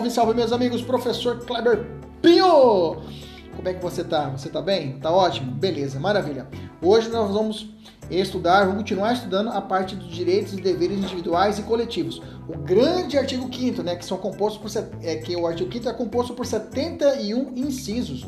Salve, salve meus amigos, professor Kleber Pinho! Como é que você tá? Você tá bem? Tá ótimo? Beleza, maravilha. Hoje nós vamos estudar, vamos continuar estudando a parte dos direitos e deveres individuais e coletivos. O grande artigo 5 né, que são compostos por é que o artigo 5 é composto por 71 incisos.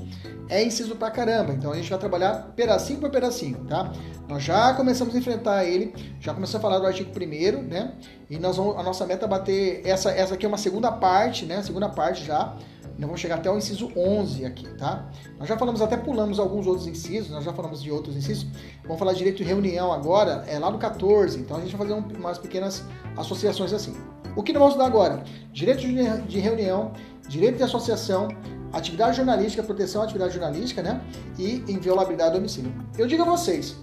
É inciso pra caramba, então a gente vai trabalhar pedacinho por pedacinho, tá? Nós já começamos a enfrentar ele, já começamos a falar do artigo 1 né? E nós vamos, a nossa meta é bater essa essa aqui é uma segunda parte, né? Segunda parte já nós vamos chegar até o inciso 11 aqui, tá? Nós já falamos, até pulamos alguns outros incisos, nós já falamos de outros incisos. Vamos falar de direito de reunião agora, é lá no 14, então a gente vai fazer um, umas pequenas associações assim. O que nós vamos estudar agora? Direito de reunião, direito de associação, atividade jornalística, proteção à atividade jornalística, né? E inviolabilidade do domicílio. Eu digo a vocês,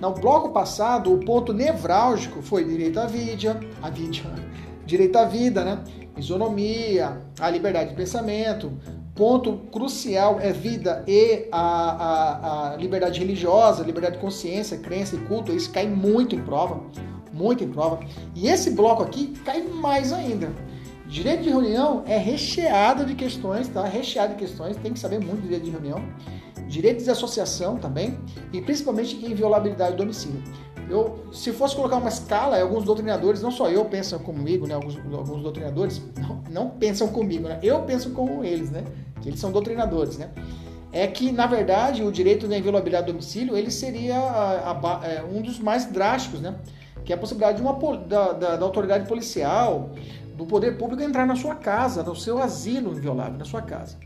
no bloco passado, o ponto nevrálgico foi direito à vida, a vida, direito à vida, né? Isonomia, a liberdade de pensamento. Ponto crucial é vida e a, a, a liberdade religiosa, liberdade de consciência, crença e culto. Isso cai muito em prova, muito em prova. E esse bloco aqui cai mais ainda. Direito de reunião é recheado de questões, tá? Recheado de questões, tem que saber muito do direito de reunião. Direitos de associação também, e principalmente inviolabilidade do domicílio. Eu, se fosse colocar uma escala, alguns doutrinadores, não só eu pensam comigo, né? Alguns, alguns doutrinadores não, não pensam comigo, né? Eu penso com eles, né? Que eles são doutrinadores, né? É que, na verdade, o direito da inviolabilidade do domicílio, ele seria a, a, é, um dos mais drásticos, né? Que é a possibilidade de uma, da, da, da autoridade policial, do poder público entrar na sua casa, no seu asilo inviolável, na sua casa.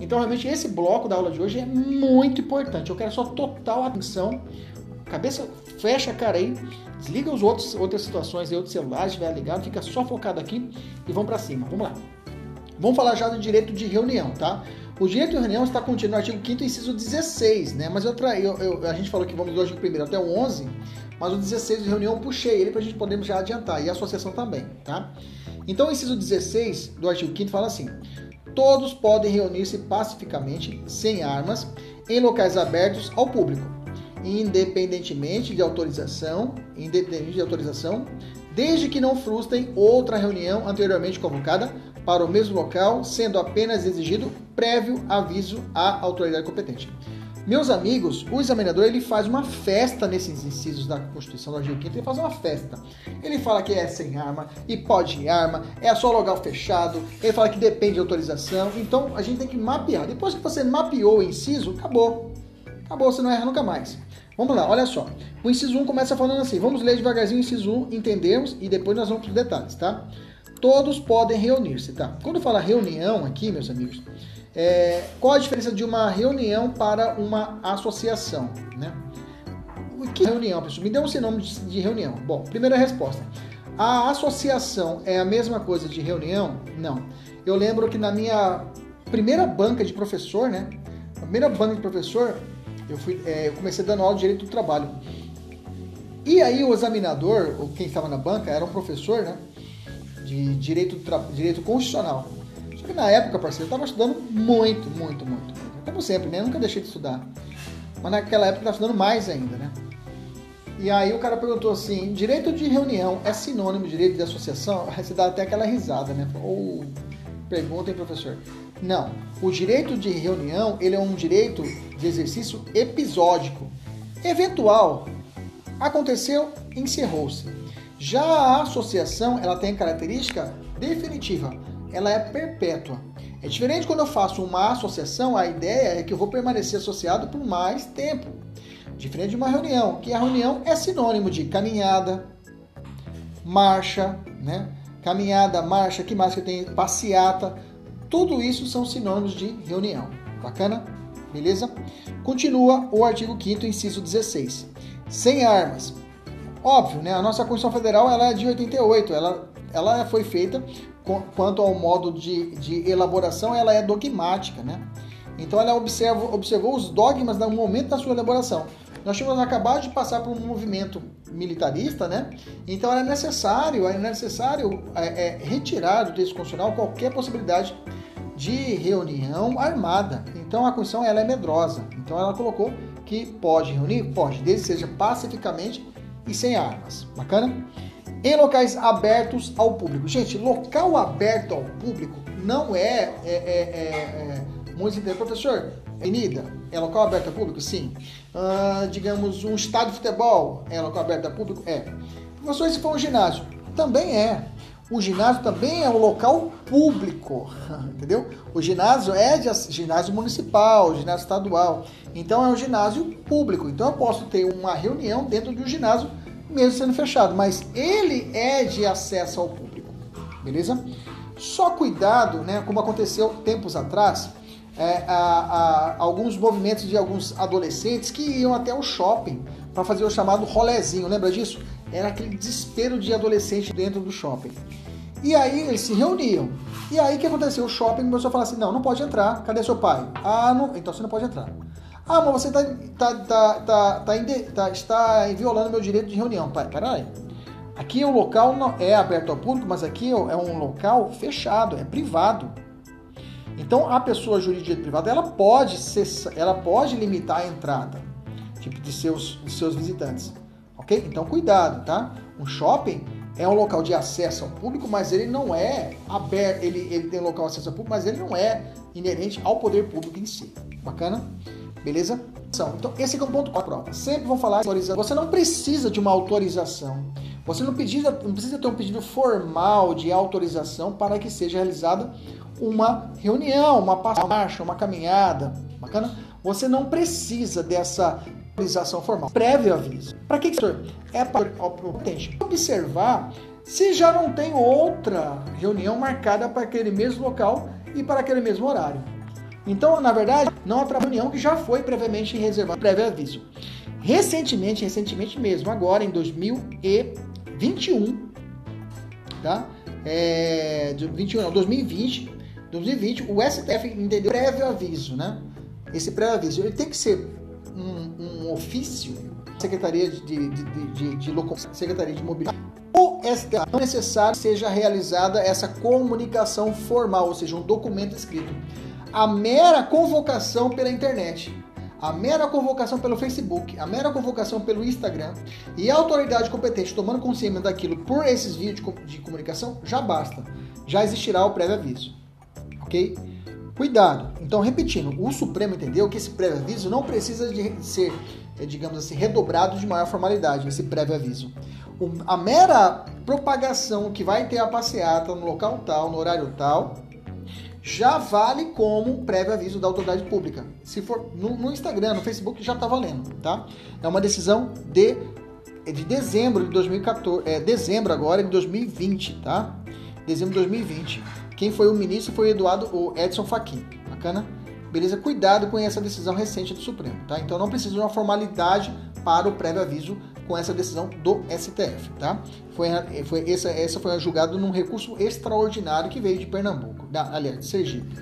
Então, realmente, esse bloco da aula de hoje é muito importante. Eu quero sua total atenção cabeça, fecha a cara aí, desliga os outros outras situações aí, outros celulares, estiver ligado, fica só focado aqui e vamos para cima. Vamos lá. Vamos falar já do direito de reunião, tá? O direito de reunião está contido no artigo 5 inciso 16, né? Mas eu, eu, eu, a gente falou que vamos do artigo 1 até o 11, mas o 16 de reunião eu puxei ele para a gente poder já adiantar, e a associação também, tá? Então, o inciso 16 do artigo 5 fala assim: todos podem reunir-se pacificamente, sem armas, em locais abertos ao público, independentemente de autorização, independente de autorização, desde que não frustrem outra reunião anteriormente convocada para o mesmo local, sendo apenas exigido prévio aviso à autoridade competente. Meus amigos, o examinador ele faz uma festa nesses incisos da Constituição do artigo 5 ele faz uma festa. Ele fala que é sem arma e pode ir arma, é só local fechado, ele fala que depende de autorização. Então a gente tem que mapear. Depois que você mapeou o inciso, acabou. Acabou, você não erra nunca mais. Vamos lá, olha só. O inciso 1 começa falando assim. Vamos ler devagarzinho o inciso 1, entendemos e depois nós vamos para os detalhes, tá? Todos podem reunir-se, tá? Quando fala reunião aqui, meus amigos, é, qual a diferença de uma reunião para uma associação, né? O que é reunião, pessoal? Me dê um sinônimo de reunião. Bom, primeira resposta. A associação é a mesma coisa de reunião? Não. Eu lembro que na minha primeira banca de professor, né? A primeira banca de professor, eu, fui, é, eu comecei dando aula de direito do trabalho. E aí o examinador, ou quem estava na banca, era um professor, né? De direito, direito constitucional. Só que na época, parceiro, eu estava estudando muito, muito, muito, muito. Como sempre, né? Eu nunca deixei de estudar. Mas naquela época eu estava estudando mais ainda, né? E aí o cara perguntou assim, direito de reunião é sinônimo de direito de associação? Aí você dá até aquela risada, né? Ou pergunta, hein, professor? Não. O direito de reunião, ele é um direito de exercício episódico, eventual, Aconteceu, encerrou-se. Já a associação, ela tem característica definitiva, ela é perpétua. É diferente quando eu faço uma associação, a ideia é que eu vou permanecer associado por mais tempo. Diferente de uma reunião, que a reunião é sinônimo de caminhada, marcha, né? Caminhada, marcha, que mais que tem? Passeata. Tudo isso são sinônimos de reunião. Bacana? Beleza? Continua o artigo 5 inciso 16. Sem armas. Óbvio, né? A nossa Constituição Federal ela é de 88. Ela, ela foi feita quanto ao modo de, de elaboração, ela é dogmática, né? Então ela observa, observou os dogmas no momento da sua elaboração. Nós tínhamos acabado de passar por um movimento militarista, né? Então era necessário, era necessário é, é, retirar do texto constitucional qualquer possibilidade de reunião armada. Então a Constituição ela é medrosa. Então ela colocou que pode reunir, pode, desde que seja pacificamente e sem armas. Bacana? Em locais abertos ao público. Gente, local aberto ao público não é, é, é, é, é muito professor. Avenida é local aberto ao público? Sim. Uh, digamos, um estádio de futebol é local aberto ao público? É. Professor, se for um ginásio? Também é. O ginásio também é um local público, entendeu? O ginásio é de ginásio municipal, ginásio estadual. Então é um ginásio público. Então eu posso ter uma reunião dentro de um ginásio mesmo sendo fechado, mas ele é de acesso ao público, beleza? Só cuidado, né, como aconteceu tempos atrás, é, a, a, alguns movimentos de alguns adolescentes que iam até o shopping para fazer o chamado rolezinho, lembra disso? Era aquele desespero de adolescente dentro do shopping. E aí eles se reuniam. E aí o que aconteceu? O shopping começou a falar assim: não, não pode entrar. Cadê seu pai? Ah, não, então você não pode entrar. Ah, mas você tá, tá, tá, tá, tá, tá, está violando meu direito de reunião. Pai, peraí. Aqui o local não é aberto ao público, mas aqui é um local fechado, é privado. Então a pessoa jurídica privada ela pode ser, ela pode limitar a entrada tipo, de, seus, de seus visitantes. Ok? Então cuidado, tá? Um shopping é um local de acesso ao público, mas ele não é aberto, ele, ele tem local de acesso ao público, mas ele não é inerente ao poder público em si. Bacana? Beleza? Então, esse é um ponto para a prova. Sempre vão falar autorização. Você não precisa de uma autorização. Você não precisa, não precisa ter um pedido formal de autorização para que seja realizada uma reunião, uma marcha, uma caminhada. Bacana? Você não precisa dessa autorização formal. Prévio aviso. Para que isso é para observar se já não tem outra reunião marcada para aquele mesmo local e para aquele mesmo horário. Então, na verdade, não há reunião que já foi previamente reservada, prévio aviso. Recentemente, recentemente mesmo, agora em 2021, tá? É, 21, não, 2020, 2020, o STF entendeu prévio aviso, né? Esse prévio aviso, ele tem que ser um, um ofício, Secretaria de, de, de, de, de Secretaria de Mobilidade, o STF não é necessário que seja realizada essa comunicação formal, ou seja, um documento escrito a mera convocação pela internet, a mera convocação pelo Facebook, a mera convocação pelo Instagram e a autoridade competente tomando consciência daquilo por esses vídeos de comunicação, já basta. Já existirá o prévio aviso. Ok? Cuidado. Então, repetindo, o Supremo entendeu que esse prévio aviso não precisa de ser, eh, digamos assim, redobrado de maior formalidade, esse prévio aviso. a mera propagação que vai ter a passeata no local tal, no horário tal, já vale como prévio aviso da autoridade pública. Se for no, no Instagram, no Facebook, já está valendo, tá? É uma decisão de, de dezembro de 2014, é, dezembro agora de 2020, tá? Dezembro de 2020. Quem foi o ministro foi o Eduardo o Edson Fachin. Bacana? Beleza? Cuidado com essa decisão recente do Supremo, tá? Então não precisa de uma formalidade para o prévio aviso com essa decisão do STF, tá? Foi, foi, essa, essa foi julgada num recurso extraordinário que veio de Pernambuco, da, aliás, de Sergipe.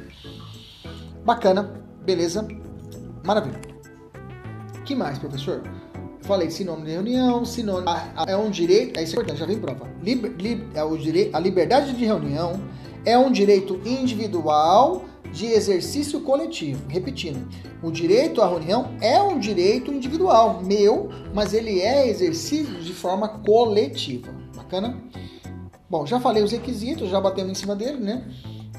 Bacana, beleza? Maravilha. que mais, professor? Falei sinônimo de reunião, sinônimo é um direito, é isso é importante, já vem prova. Liber, li, é o direito, a liberdade de reunião é um direito individual de exercício coletivo. Repetindo, o direito à reunião é um direito individual, meu, mas ele é exercido de forma coletiva. Bacana? Bom, já falei os requisitos, já batemos em cima dele, né?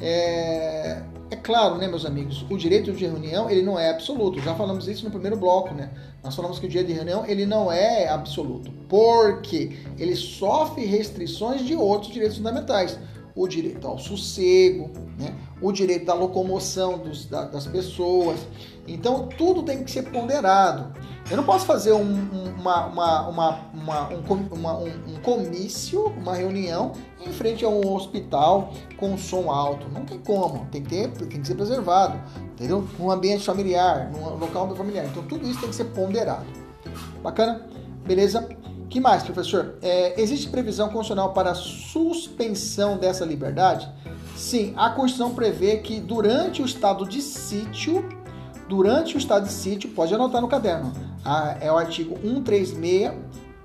É, É claro, né, meus amigos, o direito de reunião ele não é absoluto. Já falamos isso no primeiro bloco, né? Nós falamos que o direito de reunião ele não é absoluto, porque ele sofre restrições de outros direitos fundamentais. O direito ao sossego, né? o direito da locomoção dos, da, das pessoas. Então, tudo tem que ser ponderado. Eu não posso fazer um, uma, uma, uma, um, um, comício, uma reunião em frente a um hospital com som alto. Não tem como. Tem que, ter, tem que ser preservado. Entendeu? Num ambiente familiar, num local familiar. Então tudo isso tem que ser ponderado. Bacana? Beleza? Que mais, professor? É, existe previsão constitucional para suspensão dessa liberdade? Sim, a Constituição prevê que durante o estado de sítio, durante o estado de sítio, pode anotar no caderno, é o artigo 136,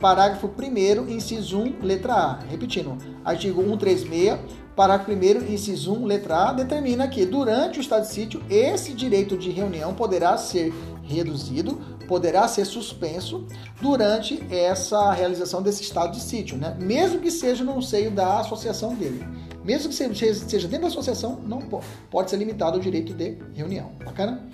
parágrafo 1 inciso 1, letra A. Repetindo, artigo 136, parágrafo 1 inciso 1, letra A, determina que durante o estado de sítio, esse direito de reunião poderá ser reduzido, poderá ser suspenso durante essa realização desse estado de sítio, né? mesmo que seja no seio da associação dele. Mesmo que seja dentro da associação, não pode ser limitado o direito de reunião. Bacana?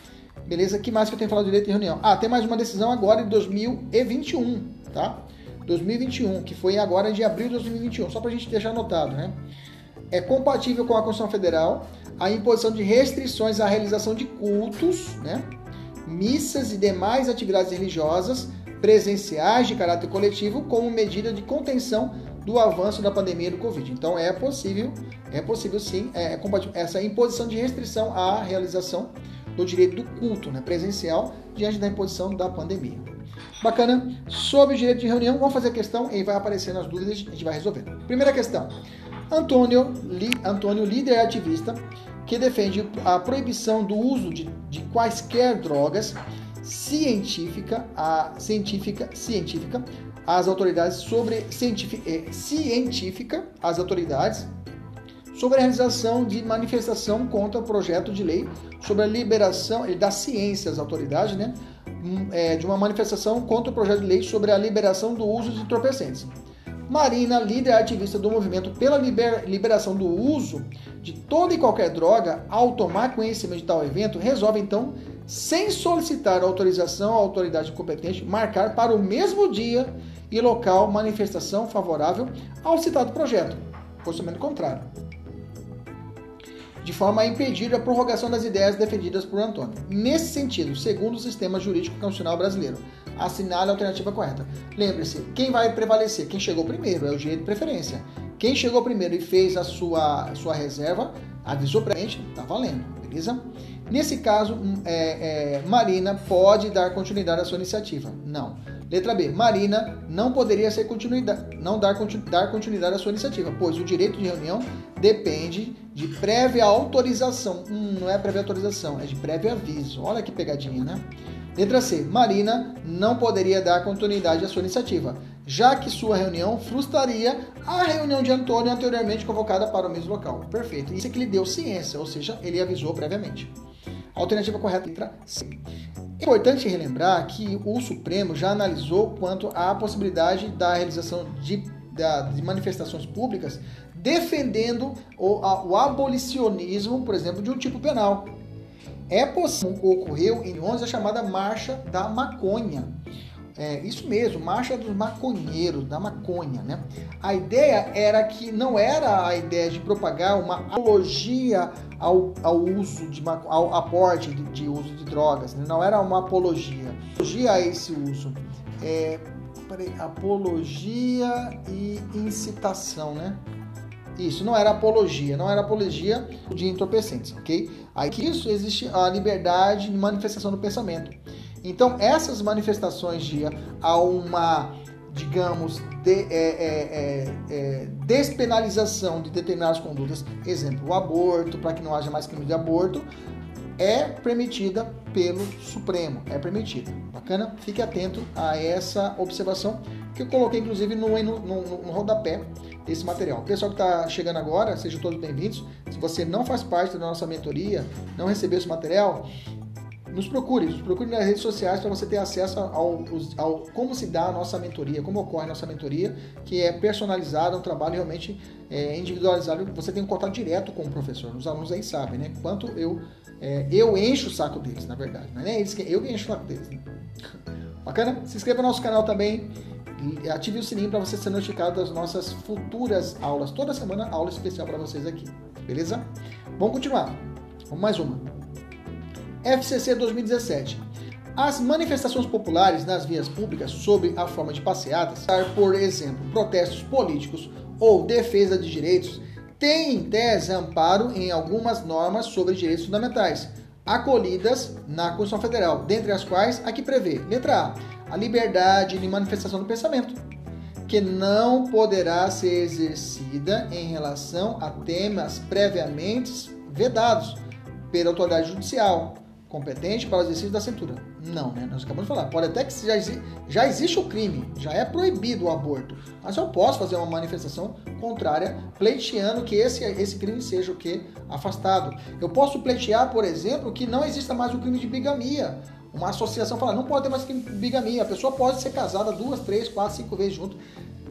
Beleza? que mais que eu tenho falado de direito de reunião? Ah, tem mais uma decisão agora em 2021, tá? 2021, que foi agora de abril de 2021, só para a gente deixar anotado, né? É compatível com a Constituição Federal a imposição de restrições à realização de cultos, né? Missas e demais atividades religiosas presenciais de caráter coletivo como medida de contenção do avanço da pandemia do Covid. Então é possível, é possível sim, é, é essa imposição de restrição à realização do direito do culto né, presencial diante da imposição da pandemia. Bacana? Sobre o direito de reunião, vamos fazer a questão e vai aparecendo as dúvidas, a gente vai resolver. Primeira questão. Antônio, li, Antônio líder ativista, que defende a proibição do uso de, de quaisquer drogas científica, a, científica, científica, as autoridades sobre científica, eh, científica, as autoridades sobre a realização de manifestação contra o projeto de lei sobre a liberação da ciência às autoridades, né, hum, é, de uma manifestação contra o projeto de lei sobre a liberação do uso de entorpecentes. Marina, líder ativista do movimento pela liber, liberação do uso de toda e qualquer droga, ao tomar conhecimento de tal evento, resolve então, sem solicitar autorização à autoridade competente, marcar para o mesmo dia e local manifestação favorável ao citado projeto. Posicionamento contrário de forma a impedir a prorrogação das ideias defendidas por Antônio. Nesse sentido, segundo o sistema jurídico constitucional brasileiro, assinale a alternativa correta. Lembre-se, quem vai prevalecer? Quem chegou primeiro, é o direito de preferência. Quem chegou primeiro e fez a sua, sua reserva, avisou previamente, está valendo, beleza? Nesse caso, hum, é, é, Marina pode dar continuidade à sua iniciativa. Não. Letra B. Marina não poderia ser continuidade, não dar, dar continuidade à sua iniciativa, pois o direito de reunião depende de prévia autorização. Hum, não é prévia autorização, é de prévio aviso. Olha que pegadinha, né? Letra C. Marina não poderia dar continuidade à sua iniciativa, já que sua reunião frustraria a reunião de Antônio anteriormente convocada para o mesmo local. Perfeito. Isso é que lhe deu ciência, ou seja, ele avisou previamente. Alternativa correta, letra C. É importante relembrar que o Supremo já analisou quanto à possibilidade da realização de, de manifestações públicas defendendo o, a, o abolicionismo, por exemplo, de um tipo penal. É possível, ocorreu em 11 a chamada Marcha da Maconha. É, isso mesmo, marcha dos maconheiros, da maconha, né? A ideia era que não era a ideia de propagar uma apologia ao, ao uso de ao aporte de, de uso de drogas, né? não era uma apologia. Apologia a esse uso. É, peraí, apologia e incitação, né? Isso, não era apologia, não era apologia de entorpecentes, ok? Aí que isso existe a liberdade de manifestação do pensamento. Então, essas manifestações de a uma, digamos, de, é, é, é, é, despenalização de determinadas condutas, exemplo, o aborto, para que não haja mais crime de aborto, é permitida pelo Supremo, é permitida. Bacana? Fique atento a essa observação que eu coloquei, inclusive, no, no, no, rodapé desse material. Pessoal que está chegando agora, sejam todos bem-vindos. Se você não faz parte da nossa mentoria, não recebeu esse material, nos procure, nos procure nas redes sociais para você ter acesso ao, ao, como se dá a nossa mentoria, como ocorre a nossa mentoria, que é personalizada, um trabalho realmente é, individualizado. Você tem um contato direto com o professor. Os alunos aí sabem, né? Quanto eu é, eu encho o saco deles, na verdade. Não é eles que eu encho o saco deles. Né? Bacana? Se inscreva no nosso canal também. Ative o sininho para você ser notificado das nossas futuras aulas. Toda semana, aula especial para vocês aqui. Beleza? Vamos continuar. Vamos mais uma. FCC 2017. As manifestações populares nas vias públicas sob a forma de passeatas, por exemplo, protestos políticos ou defesa de direitos, têm em tese amparo em algumas normas sobre direitos fundamentais, acolhidas na Constituição Federal, dentre as quais a que prevê, letra A, a liberdade de manifestação do pensamento, que não poderá ser exercida em relação a temas previamente vedados pela autoridade judicial, competente para o exercício da cintura. Não, né? Nós acabamos de falar. Pode até que já, já existe o crime, já é proibido o aborto. Mas eu posso fazer uma manifestação contrária, pleiteando que esse, esse crime seja o que? Afastado. Eu posso pleitear, por exemplo, que não exista mais o crime de bigamia. Uma associação fala, não pode ter mais crime de bigamia. A pessoa pode ser casada duas, três, quatro, cinco vezes junto.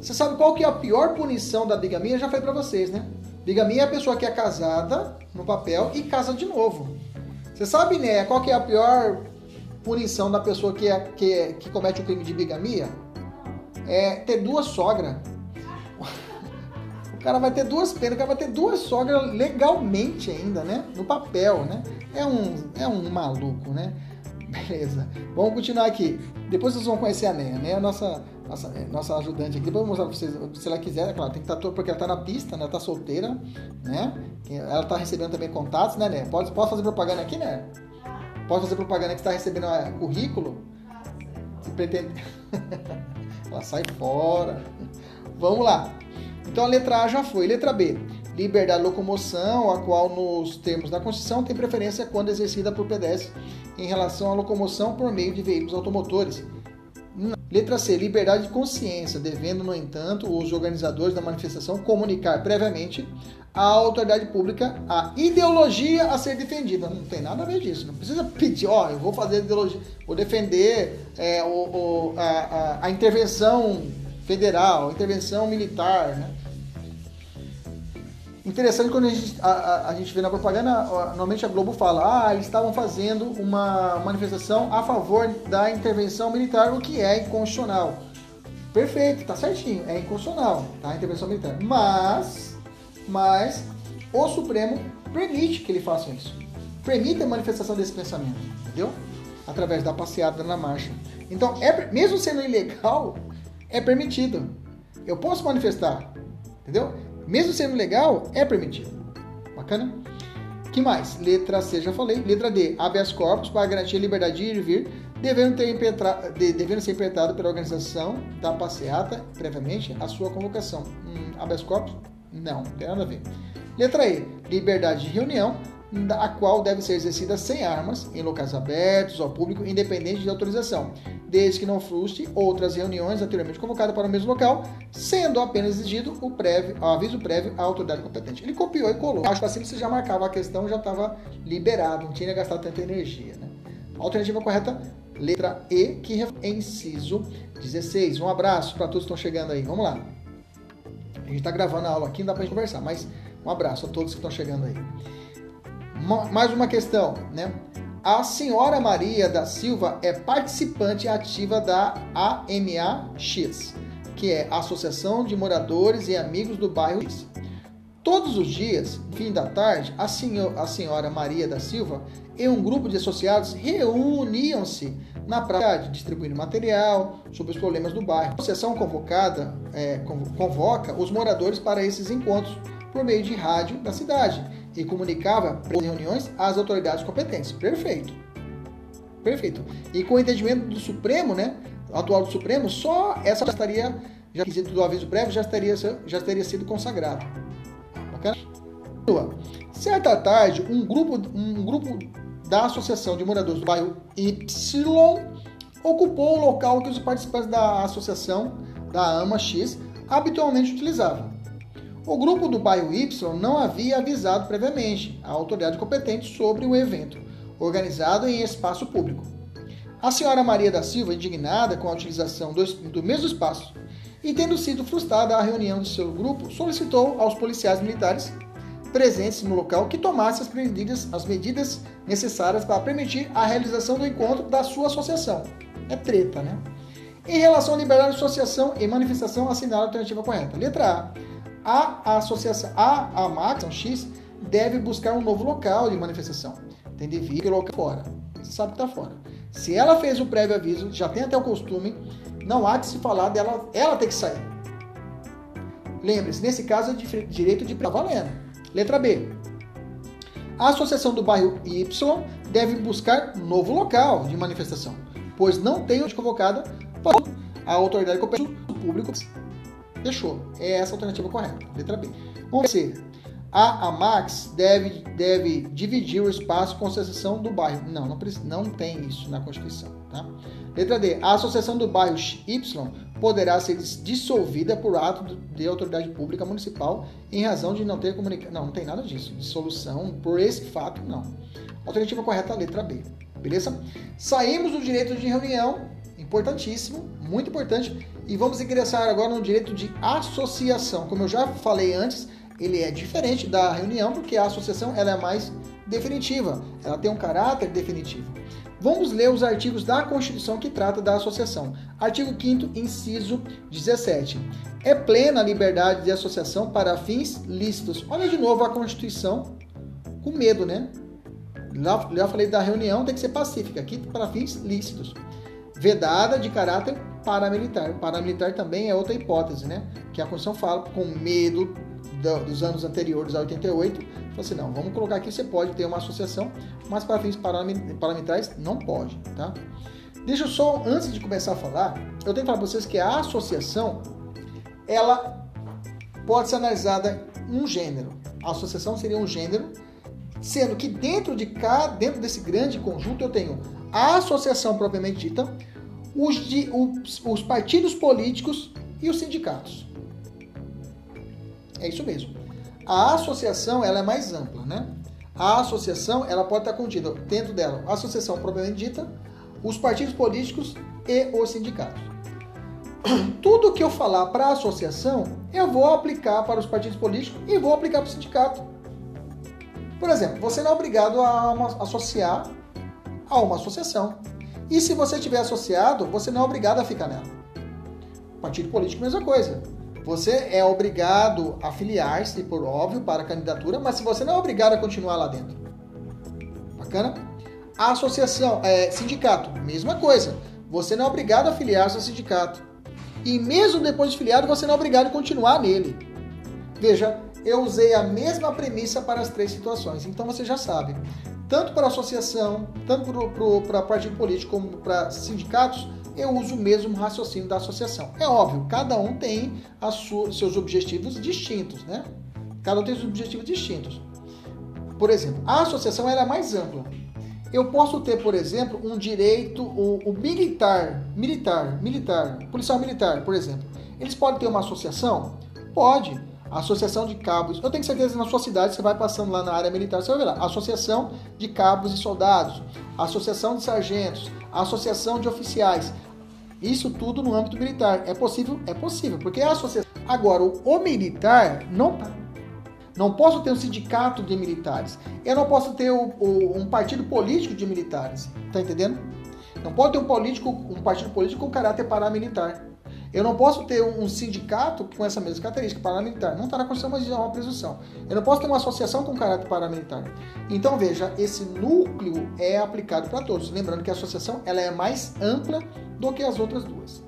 Você sabe qual que é a pior punição da bigamia? Eu já falei para vocês, né? Bigamia é a pessoa que é casada no papel e casa de novo. Você sabe, né, qual que é a pior punição da pessoa que, é, que, é, que comete o crime de bigamia? É ter duas sogras. O cara vai ter duas penas, o cara vai ter duas sogras legalmente ainda, né? No papel, né? É um, é um maluco, né? Beleza. Vamos continuar aqui. Depois vocês vão conhecer a Néia, né? A nossa, nossa, é, nossa ajudante aqui. Depois eu vou mostrar pra vocês, se ela quiser, é claro, tem que estar tá porque ela tá na pista, né? Ela tá solteira, né? Ela tá recebendo também contatos, né, né? Pode, pode fazer propaganda aqui, né? Pode fazer propaganda que está recebendo um currículo? Se pretende. ela sai fora. Vamos lá. Então a letra A já foi. Letra B. Liberdade de locomoção, a qual nos termos da Constituição tem preferência quando exercida por pedestres em relação à locomoção por meio de veículos automotores. Letra C. Liberdade de consciência, devendo, no entanto, os organizadores da manifestação comunicar previamente à autoridade pública a ideologia a ser defendida. Não tem nada a ver disso. Não precisa pedir, ó, eu vou fazer ideologia, vou defender é, o, o, a, a, a intervenção federal, intervenção militar, né? Interessante quando a gente, a, a, a, gente vê na propaganda, normalmente a Globo fala, ah, eles estavam fazendo uma manifestação a favor da intervenção militar, o que é inconstitucional. Perfeito, tá certinho, é inconstitucional, tá? A intervenção militar. Mas, mas, o Supremo permite que ele faça isso. Permite a manifestação desse pensamento, entendeu? Através da passeada na marcha. Então, é, mesmo sendo ilegal, é permitido. Eu posso manifestar, entendeu? Mesmo sendo legal, é permitido. Bacana? que mais? Letra C, já falei. Letra D, habeas corpus para garantir a liberdade de ir e vir, devendo, ter impetra... devendo ser impetrado pela organização da passeata previamente a sua convocação. Hum, habeas corpus? Não, não tem nada a ver. Letra E, liberdade de reunião, a qual deve ser exercida sem armas, em locais abertos ao público, independente de autorização, desde que não frustre outras reuniões anteriormente convocadas para o mesmo local, sendo apenas exigido o, prévio, o aviso prévio à autoridade competente. Ele copiou e colou. Acho que assim você já marcava a questão, já estava liberado, não tinha gastado tanta energia. Né? Alternativa correta, letra E, que é inciso 16. Um abraço para todos que estão chegando aí. Vamos lá. A gente está gravando a aula aqui, não dá para gente conversar, mas um abraço a todos que estão chegando aí mais uma questão, né? A senhora Maria da Silva é participante ativa da AMAX, que é Associação de Moradores e Amigos do Bairro X. Todos os dias, fim da tarde, a, senhor, a senhora Maria da Silva e um grupo de associados reuniam-se na praia, distribuindo material sobre os problemas do bairro. A associação convocada é, convoca os moradores para esses encontros por meio de rádio da cidade e comunicava em reuniões às autoridades competentes. Perfeito. Perfeito. E com o entendimento do Supremo, né, atual do Supremo, só essa já estaria, já quesito do aviso prévio, já estaria, já teria sido consagrado. Bacana? Certa tarde, um grupo, um grupo da Associação de Moradores do Bairro Y ocupou o local que os participantes da associação, da AMA X, habitualmente utilizavam. O grupo do bairro Y não havia avisado previamente a autoridade competente sobre o evento, organizado em espaço público. A senhora Maria da Silva, indignada com a utilização do, do mesmo espaço e tendo sido frustrada a reunião do seu grupo, solicitou aos policiais militares presentes no local que tomassem as medidas, as medidas necessárias para permitir a realização do encontro da sua associação. É treta, né? Em relação à liberdade de associação e manifestação, assinala a alternativa correta. Letra A. A associação A, a Max, X, deve buscar um novo local de manifestação. Tem de vir local fora. Você sabe que está fora. Se ela fez o prévio aviso, já tem até o costume, não há de se falar dela, ela tem que sair. Lembre-se, nesse caso é de direito de valendo. Letra B. A associação do bairro Y deve buscar novo local de manifestação, pois não tem onde convocada a autoridade competente público. Fechou. É essa a alternativa correta. Letra B. Vamos ver. A Amax deve, deve dividir o espaço com a associação do bairro. Não, não, não tem isso na Constituição. Tá? Letra D. A associação do bairro Y poderá ser dissolvida por ato de autoridade pública municipal em razão de não ter comunicação. Não, não tem nada disso. Dissolução por esse fato, não. Alternativa correta, letra B. Beleza? Saímos do direito de reunião, importantíssimo, muito importante, e vamos ingressar agora no direito de associação. Como eu já falei antes, ele é diferente da reunião porque a associação ela é mais definitiva, ela tem um caráter definitivo. Vamos ler os artigos da Constituição que trata da associação. Artigo 5 inciso 17. É plena a liberdade de associação para fins lícitos. Olha de novo a Constituição com medo, né? Lá, já falei da reunião, tem que ser pacífica, aqui para fins lícitos. Vedada de caráter paramilitar. Paramilitar também é outra hipótese, né? Que a Constituição fala com medo dos anos anteriores a 88, falou assim, não, vamos colocar aqui, você pode ter uma associação, mas para fins parlamentares não pode, tá? Deixa eu só, antes de começar a falar, eu tenho que falar para vocês que a associação, ela pode ser analisada um gênero. A associação seria um gênero, sendo que dentro de cada, dentro desse grande conjunto eu tenho a associação propriamente dita, os, de, os, os partidos políticos e os sindicatos. É isso mesmo. A associação ela é mais ampla, né? A associação ela pode estar contida dentro dela a associação propriamente dita, os partidos políticos e os sindicatos. Tudo que eu falar para a associação, eu vou aplicar para os partidos políticos e vou aplicar para o sindicato. Por exemplo, você não é obrigado a uma, associar a uma associação. E se você estiver associado, você não é obrigado a ficar nela. Partido político, mesma coisa. Você é obrigado a filiar-se, por óbvio, para a candidatura, mas se você não é obrigado a continuar lá dentro. Bacana? A associação, é, sindicato, mesma coisa. Você não é obrigado a filiar-se ao sindicato. E mesmo depois de filiado, você não é obrigado a continuar nele. Veja, eu usei a mesma premissa para as três situações. Então você já sabe. Tanto para associação, tanto para partido político como para sindicatos, eu uso o mesmo raciocínio da associação. É óbvio, cada um tem seus objetivos distintos, né? Cada um tem seus objetivos distintos. Por exemplo, a associação é mais ampla. Eu posso ter, por exemplo, um direito, o, o militar, militar, militar, policial militar, por exemplo. Eles podem ter uma associação? Pode. Associação de Cabos. Eu tenho certeza que na sua cidade você vai passando lá na área militar, você vai ver lá. Associação de Cabos e Soldados, Associação de Sargentos, Associação de Oficiais. Isso tudo no âmbito militar. É possível? É possível, porque a associação. Agora, o, militar não não posso ter um sindicato de militares. Eu não posso ter o, o, um partido político de militares. Tá entendendo? Não pode ter um, político, um partido político com caráter paramilitar. Eu não posso ter um sindicato com essa mesma característica, paramilitar. Não está na Constituição, mas é uma presunção. Eu não posso ter uma associação com caráter paramilitar. Então, veja, esse núcleo é aplicado para todos. Lembrando que a associação ela é mais ampla do que as outras duas.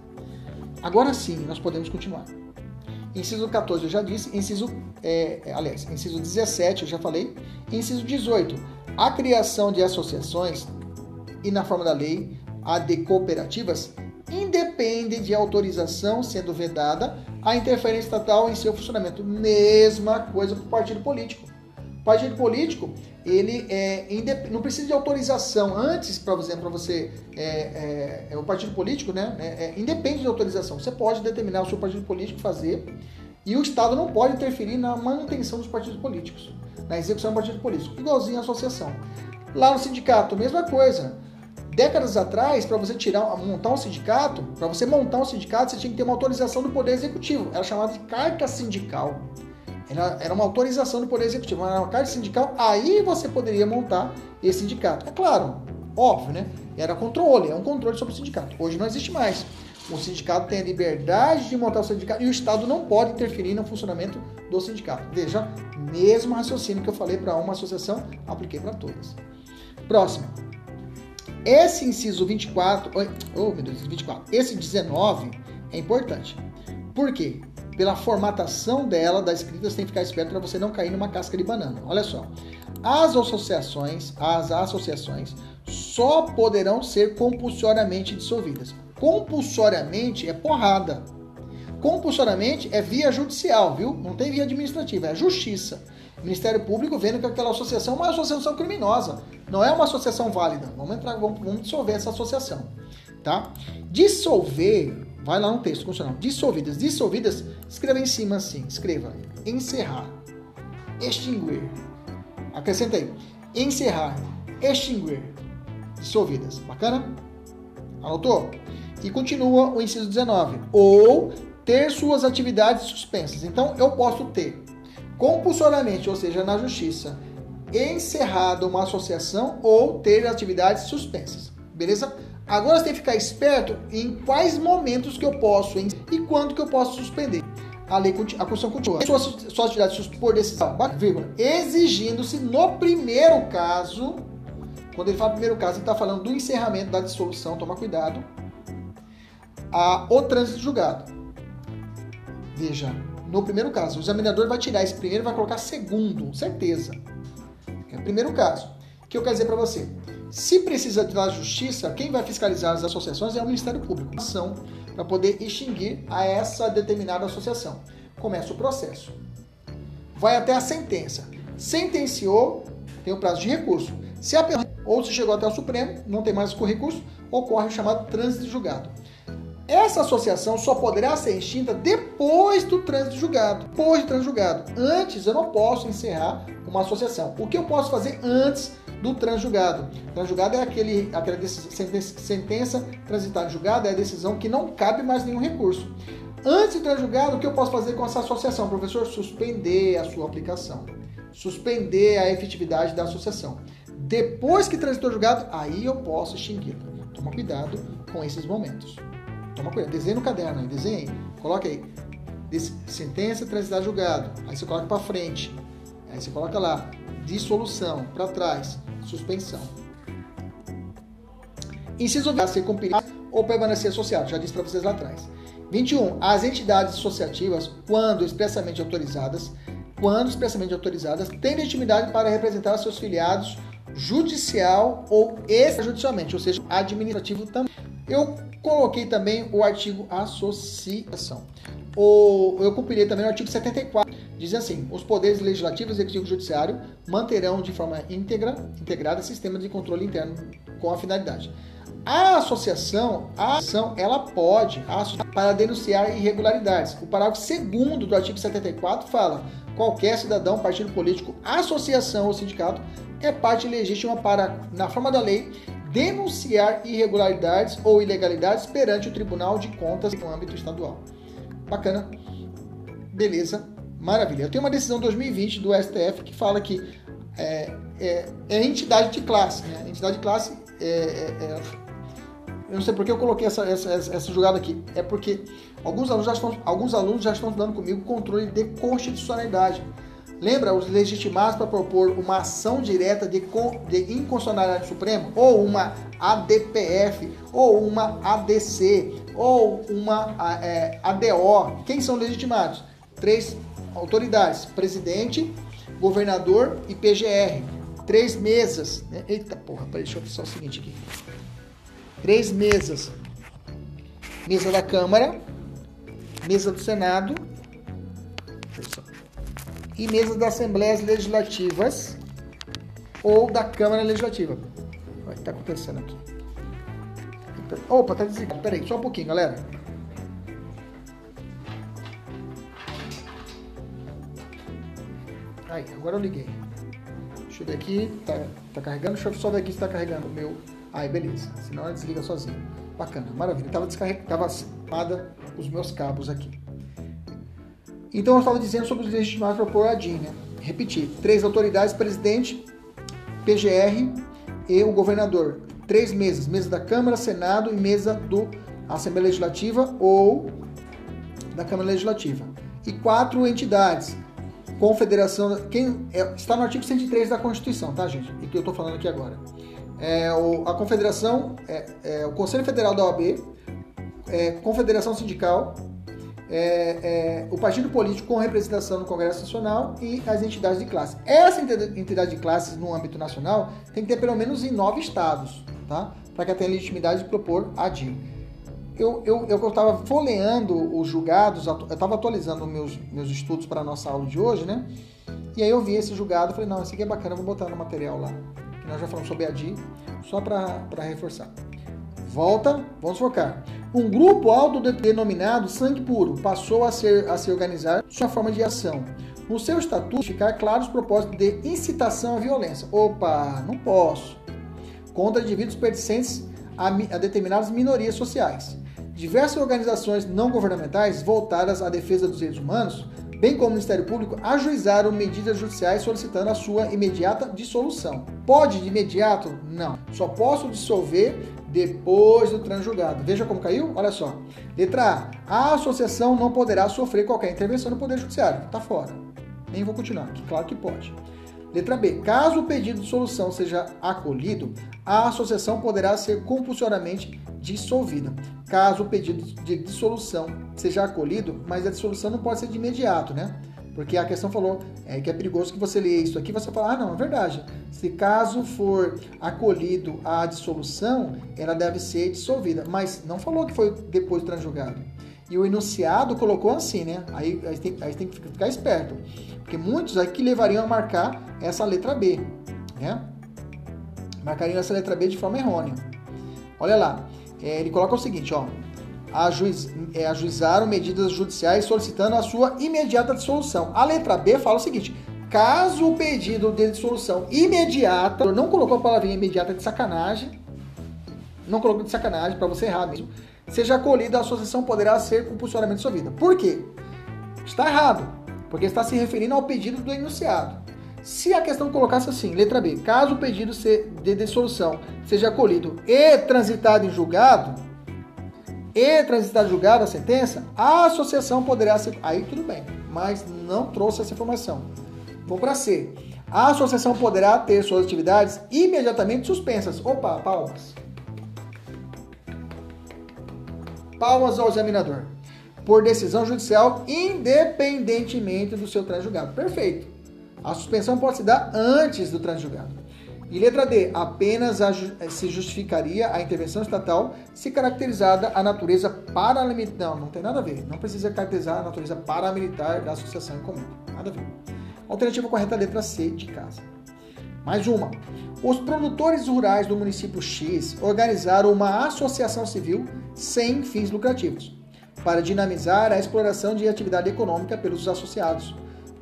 Agora sim, nós podemos continuar. Inciso 14 eu já disse, inciso, é, é aliás, inciso 17 eu já falei, inciso 18, a criação de associações e na forma da lei, a de cooperativas, independe de autorização sendo vedada a interferência estatal em seu funcionamento. Mesma coisa para o partido político. O partido político, ele é, não precisa de autorização antes, para você, você é, é, é, o partido político, né? É, é, independe de autorização. Você pode determinar o seu partido político fazer e o Estado não pode interferir na manutenção dos partidos políticos, na execução do partido político, igualzinho à associação. Lá no sindicato, mesma coisa. Décadas atrás, para você tirar, montar um sindicato, para você montar um sindicato, você tinha que ter uma autorização do Poder Executivo. Era chamada de carta sindical. Era, era uma autorização do Poder Executivo, era uma carta sindical, aí você poderia montar esse sindicato. É claro, óbvio, né? Era controle, é um controle sobre o sindicato. Hoje não existe mais. O sindicato tem a liberdade de montar o sindicato e o Estado não pode interferir no funcionamento do sindicato. Veja, mesmo raciocínio que eu falei para uma associação, apliquei para todas. Próximo. Esse inciso 24, oh meu Deus, 24, esse 19 é importante. Por quê? Pela formatação dela, da escrita, você tem que ficar esperto para você não cair numa casca de banana. Olha só. As associações, as associações só poderão ser compulsoriamente dissolvidas. Compulsoriamente é porrada. Compulsoriamente é via judicial, viu? Não tem via administrativa, é justiça. Ministério Público vendo que aquela associação é uma associação criminosa, não é uma associação válida. Vamos entrar, vamos, vamos dissolver essa associação, tá? Dissolver, vai lá no texto constitucional. Dissolvidas, dissolvidas, escreva em cima assim, escreva encerrar, extinguir. Acrescenta aí, encerrar, extinguir, dissolvidas. Bacana? Anotou? E continua o inciso 19. Ou ter suas atividades suspensas. Então, eu posso ter compulsoriamente, ou seja, na justiça, encerrado uma associação ou ter atividades suspensas. Beleza? Agora você tem que ficar esperto em quais momentos que eu posso e quando que eu posso suspender. A lei a Constituição continua. Suas, suas atividades por decisão, vírgula, exigindo-se no primeiro caso, quando ele fala primeiro caso, ele está falando do encerramento da dissolução, toma cuidado, a, o trânsito julgado. Veja, no primeiro caso, o examinador vai tirar esse primeiro e vai colocar segundo, certeza. É o primeiro caso. O que eu quero dizer para você? Se precisa da justiça, quem vai fiscalizar as associações é o Ministério Público. Ação para poder extinguir a essa determinada associação. Começa o processo. Vai até a sentença. Sentenciou, tem o prazo de recurso. Se a ou se chegou até o Supremo, não tem mais o recurso, ocorre o chamado trânsito julgado. Essa associação só poderá ser extinta depois do trânsito julgado. Depois do trânsito julgado. Antes eu não posso encerrar uma associação. O que eu posso fazer antes do transjugado? Transjugado é aquele, aquela sentença, transitada julgada, é a decisão que não cabe mais nenhum recurso. Antes do transjugado, o que eu posso fazer com essa associação? Professor, suspender a sua aplicação. Suspender a efetividade da associação. Depois que transitou julgado, aí eu posso extingui-la. Toma cuidado com esses momentos. Toma cuidado, desenhe no caderno desenhe, coloque aí. Sentença transitar julgado. Aí você coloca para frente. Aí você coloca lá dissolução para trás, suspensão. Inciso a ser compilado ou permanecer associado, já disse para vocês lá atrás. 21. As entidades associativas, quando expressamente autorizadas, quando expressamente autorizadas, têm legitimidade para representar seus filiados judicial ou extrajudicialmente, ou seja, administrativo também. Eu coloquei também o artigo associação. O, eu compilei também o artigo 74. Diz assim: os poderes legislativo, executivo e judiciário manterão de forma íntegra, integrada sistema de controle interno com a finalidade. A associação, a ação, ela pode para denunciar irregularidades. O parágrafo 2 do artigo 74 fala: qualquer cidadão, partido político, associação ou sindicato é parte legítima para, na forma da lei, denunciar irregularidades ou ilegalidades perante o Tribunal de Contas no âmbito estadual. Bacana. Beleza. Maravilha. Eu tenho uma decisão 2020 do STF que fala que é, é, é entidade de classe. Né? Entidade de classe é, é, é, eu não sei por que eu coloquei essa, essa, essa jogada aqui. É porque alguns alunos já estão, alguns alunos já estão estudando comigo controle de constitucionalidade. Lembra os legitimados para propor uma ação direta de, de inconstitucionalidade suprema? Ou uma ADPF? Ou uma ADC? Ou uma é, ADO? Quem são legitimados? Três autoridades: presidente, governador e PGR. Três mesas. Né? Eita porra, peraí, deixa eu só o seguinte aqui. Três mesas. Mesa da Câmara, mesa do Senado e mesas das Assembleias Legislativas ou da Câmara Legislativa. O que está acontecendo aqui? Opa, tá desligado. Peraí, só um pouquinho, galera. Aí, agora eu liguei. Deixa eu ver aqui. Tá, tá carregando. Deixa eu só ver aqui se tá carregando o meu. Aí, beleza. Senão ela desliga sozinho. Bacana, maravilha. Tava descarregada, tava os meus cabos aqui. Então eu estava dizendo sobre os legitimados para propor a DIN, né? Repetir. Três autoridades, presidente, PGR e o governador. Três mesas. Mesa da Câmara, Senado e mesa do Assembleia Legislativa ou da Câmara Legislativa. E quatro entidades. Confederação. Quem é, está no artigo 103 da Constituição, tá, gente? E que eu estou falando aqui agora. É, o, a Confederação, é, é, o Conselho Federal da OAB, é, Confederação Sindical, é, é, o partido político com representação no Congresso Nacional e as entidades de classe. Essa entidade de classes no âmbito nacional tem que ter pelo menos em nove estados, tá? Para que tenha legitimidade de propor a DIN. Eu estava eu, eu estava folheando os julgados, eu estava atualizando meus, meus estudos para a nossa aula de hoje, né? E aí eu vi esse julgado falei, não, esse aqui é bacana, vou botar no material lá. Que nós já falamos sobre a DIN, só para reforçar. Volta, vamos focar. Um grupo autodenominado Sangue Puro passou a, ser, a se organizar sua forma de ação. No seu estatuto, ficar claro os propósitos de incitação à violência. Opa, não posso. Contra indivíduos pertencentes a, a determinadas minorias sociais. Diversas organizações não governamentais voltadas à defesa dos direitos humanos, bem como o Ministério Público, ajuizaram medidas judiciais solicitando a sua imediata dissolução. Pode de imediato? Não. Só posso dissolver depois do transjulgado. Veja como caiu? Olha só. Letra A. A associação não poderá sofrer qualquer intervenção no Poder Judiciário. Está fora. Nem vou continuar. Claro que pode. Letra B. Caso o pedido de solução seja acolhido, a associação poderá ser compulsoriamente dissolvida. Caso o pedido de dissolução seja acolhido, mas a dissolução não pode ser de imediato, né? Porque a questão falou é, que é perigoso que você lê isso aqui você fala, ah, não, é verdade. Se caso for acolhido a dissolução, ela deve ser dissolvida. Mas não falou que foi depois do transjugado. E o enunciado colocou assim, né? Aí, aí, tem, aí tem que ficar esperto. Porque muitos aqui levariam a marcar essa letra B, né? Marcariam essa letra B de forma errônea. Olha lá. É, ele coloca o seguinte, ó ajuiz, é, ajuizaram medidas judiciais solicitando a sua imediata dissolução. A letra B fala o seguinte: caso o pedido de dissolução imediata, não colocou a palavrinha imediata de sacanagem, não colocou de sacanagem para você errar mesmo, seja acolhida, a associação poderá ser compulsoriamente dissolvida. Por quê? Está errado, porque está se referindo ao pedido do enunciado. Se a questão colocasse assim, letra B, caso o pedido de dissolução seja acolhido e transitado em julgado, e transitar julgada a sentença, a associação poderá ser. Aí tudo bem, mas não trouxe essa informação. Vou para C. A associação poderá ter suas atividades imediatamente suspensas. Opa, palmas. Palmas ao examinador. Por decisão judicial, independentemente do seu transjulgado. Perfeito. A suspensão pode se dar antes do transjulgado. E letra D, apenas a, se justificaria a intervenção estatal se caracterizada a natureza paramilitar. Não, não tem nada a ver. Não precisa caracterizar a natureza paramilitar da associação em comum. Nada a ver. Alternativa correta, letra C de casa. Mais uma. Os produtores rurais do município X organizaram uma associação civil sem fins lucrativos para dinamizar a exploração de atividade econômica pelos associados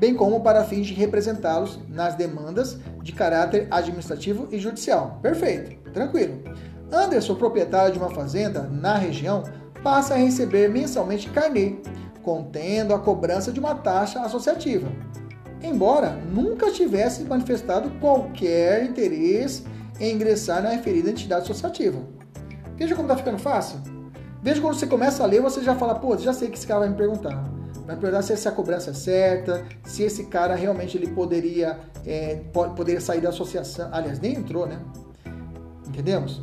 bem como para fins de representá-los nas demandas de caráter administrativo e judicial. Perfeito, tranquilo. Anderson, proprietário de uma fazenda na região, passa a receber mensalmente carnê, contendo a cobrança de uma taxa associativa, embora nunca tivesse manifestado qualquer interesse em ingressar na referida entidade associativa. Veja como está ficando fácil? Veja quando você começa a ler, você já fala, pô, já sei que esse cara vai me perguntar. Vai perguntar se essa cobrança é certa, se esse cara realmente ele poderia, é, poderia sair da associação. Aliás, nem entrou, né? Entendemos?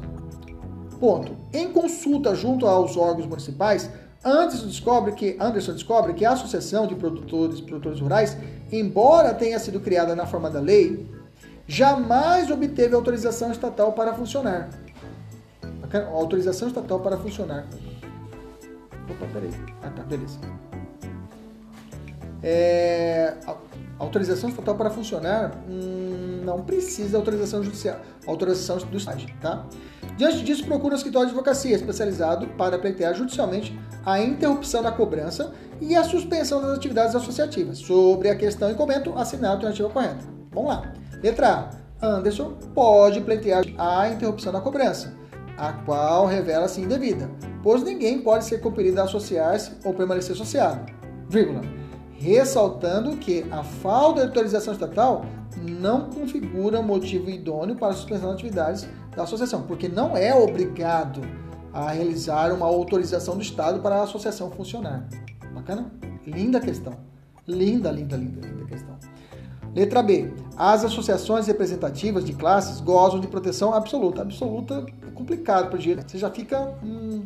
Ponto. Em consulta junto aos órgãos municipais, Anderson descobre que, Anderson descobre que a Associação de Produtores Produtores Rurais, embora tenha sido criada na forma da lei, jamais obteve autorização estatal para funcionar. Autorização estatal para funcionar. Opa, peraí. Ah, tá, beleza. É, autorização estatal para funcionar hum, não precisa autorização judicial, autorização do Estado, tá? Diante disso, procura um escritório de advocacia especializado para pleitear judicialmente a interrupção da cobrança e a suspensão das atividades associativas. Sobre a questão em comento, assinar a alternativa correta. Vamos lá. Letra A. Anderson pode pleitear a interrupção da cobrança, a qual revela-se indevida, pois ninguém pode ser compelido a associar-se ou permanecer associado. Vírgula. Ressaltando que a falta de autorização estatal não configura motivo idôneo para a suspensão das atividades da associação, porque não é obrigado a realizar uma autorização do Estado para a associação funcionar. Bacana? Linda questão. Linda, linda, linda, linda questão. Letra B. As associações representativas de classes gozam de proteção absoluta. Absoluta é complicado para o direito. Você já fica hum,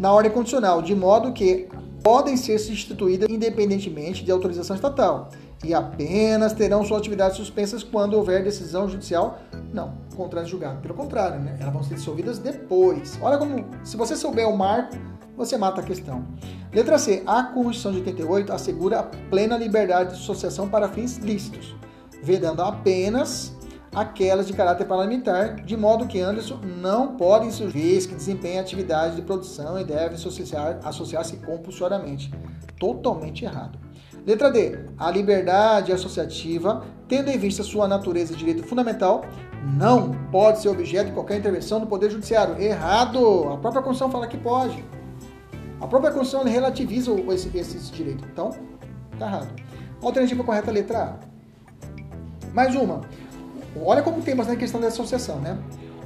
na ordem condicional, de modo que podem ser substituídas independentemente de autorização estatal e apenas terão suas atividades suspensas quando houver decisão judicial não contra julgado. Pelo contrário, né? elas vão ser dissolvidas depois. Olha como, se você souber o marco, você mata a questão. Letra C. A Constituição de 88 assegura a plena liberdade de associação para fins lícitos, vedando apenas aquelas de caráter parlamentar, de modo que Anderson não pode insurgir que desempenha atividade de produção e deve associar-se associar compulsoriamente. Totalmente errado. Letra D. A liberdade associativa, tendo em vista sua natureza de direito fundamental, não pode ser objeto de qualquer intervenção do Poder Judiciário. Errado! A própria Constituição fala que pode. A própria Constituição relativiza esse, esse direito. Então, tá errado. Alternativa correta, letra A. Mais uma. Olha como tem bastante questão da associação, né?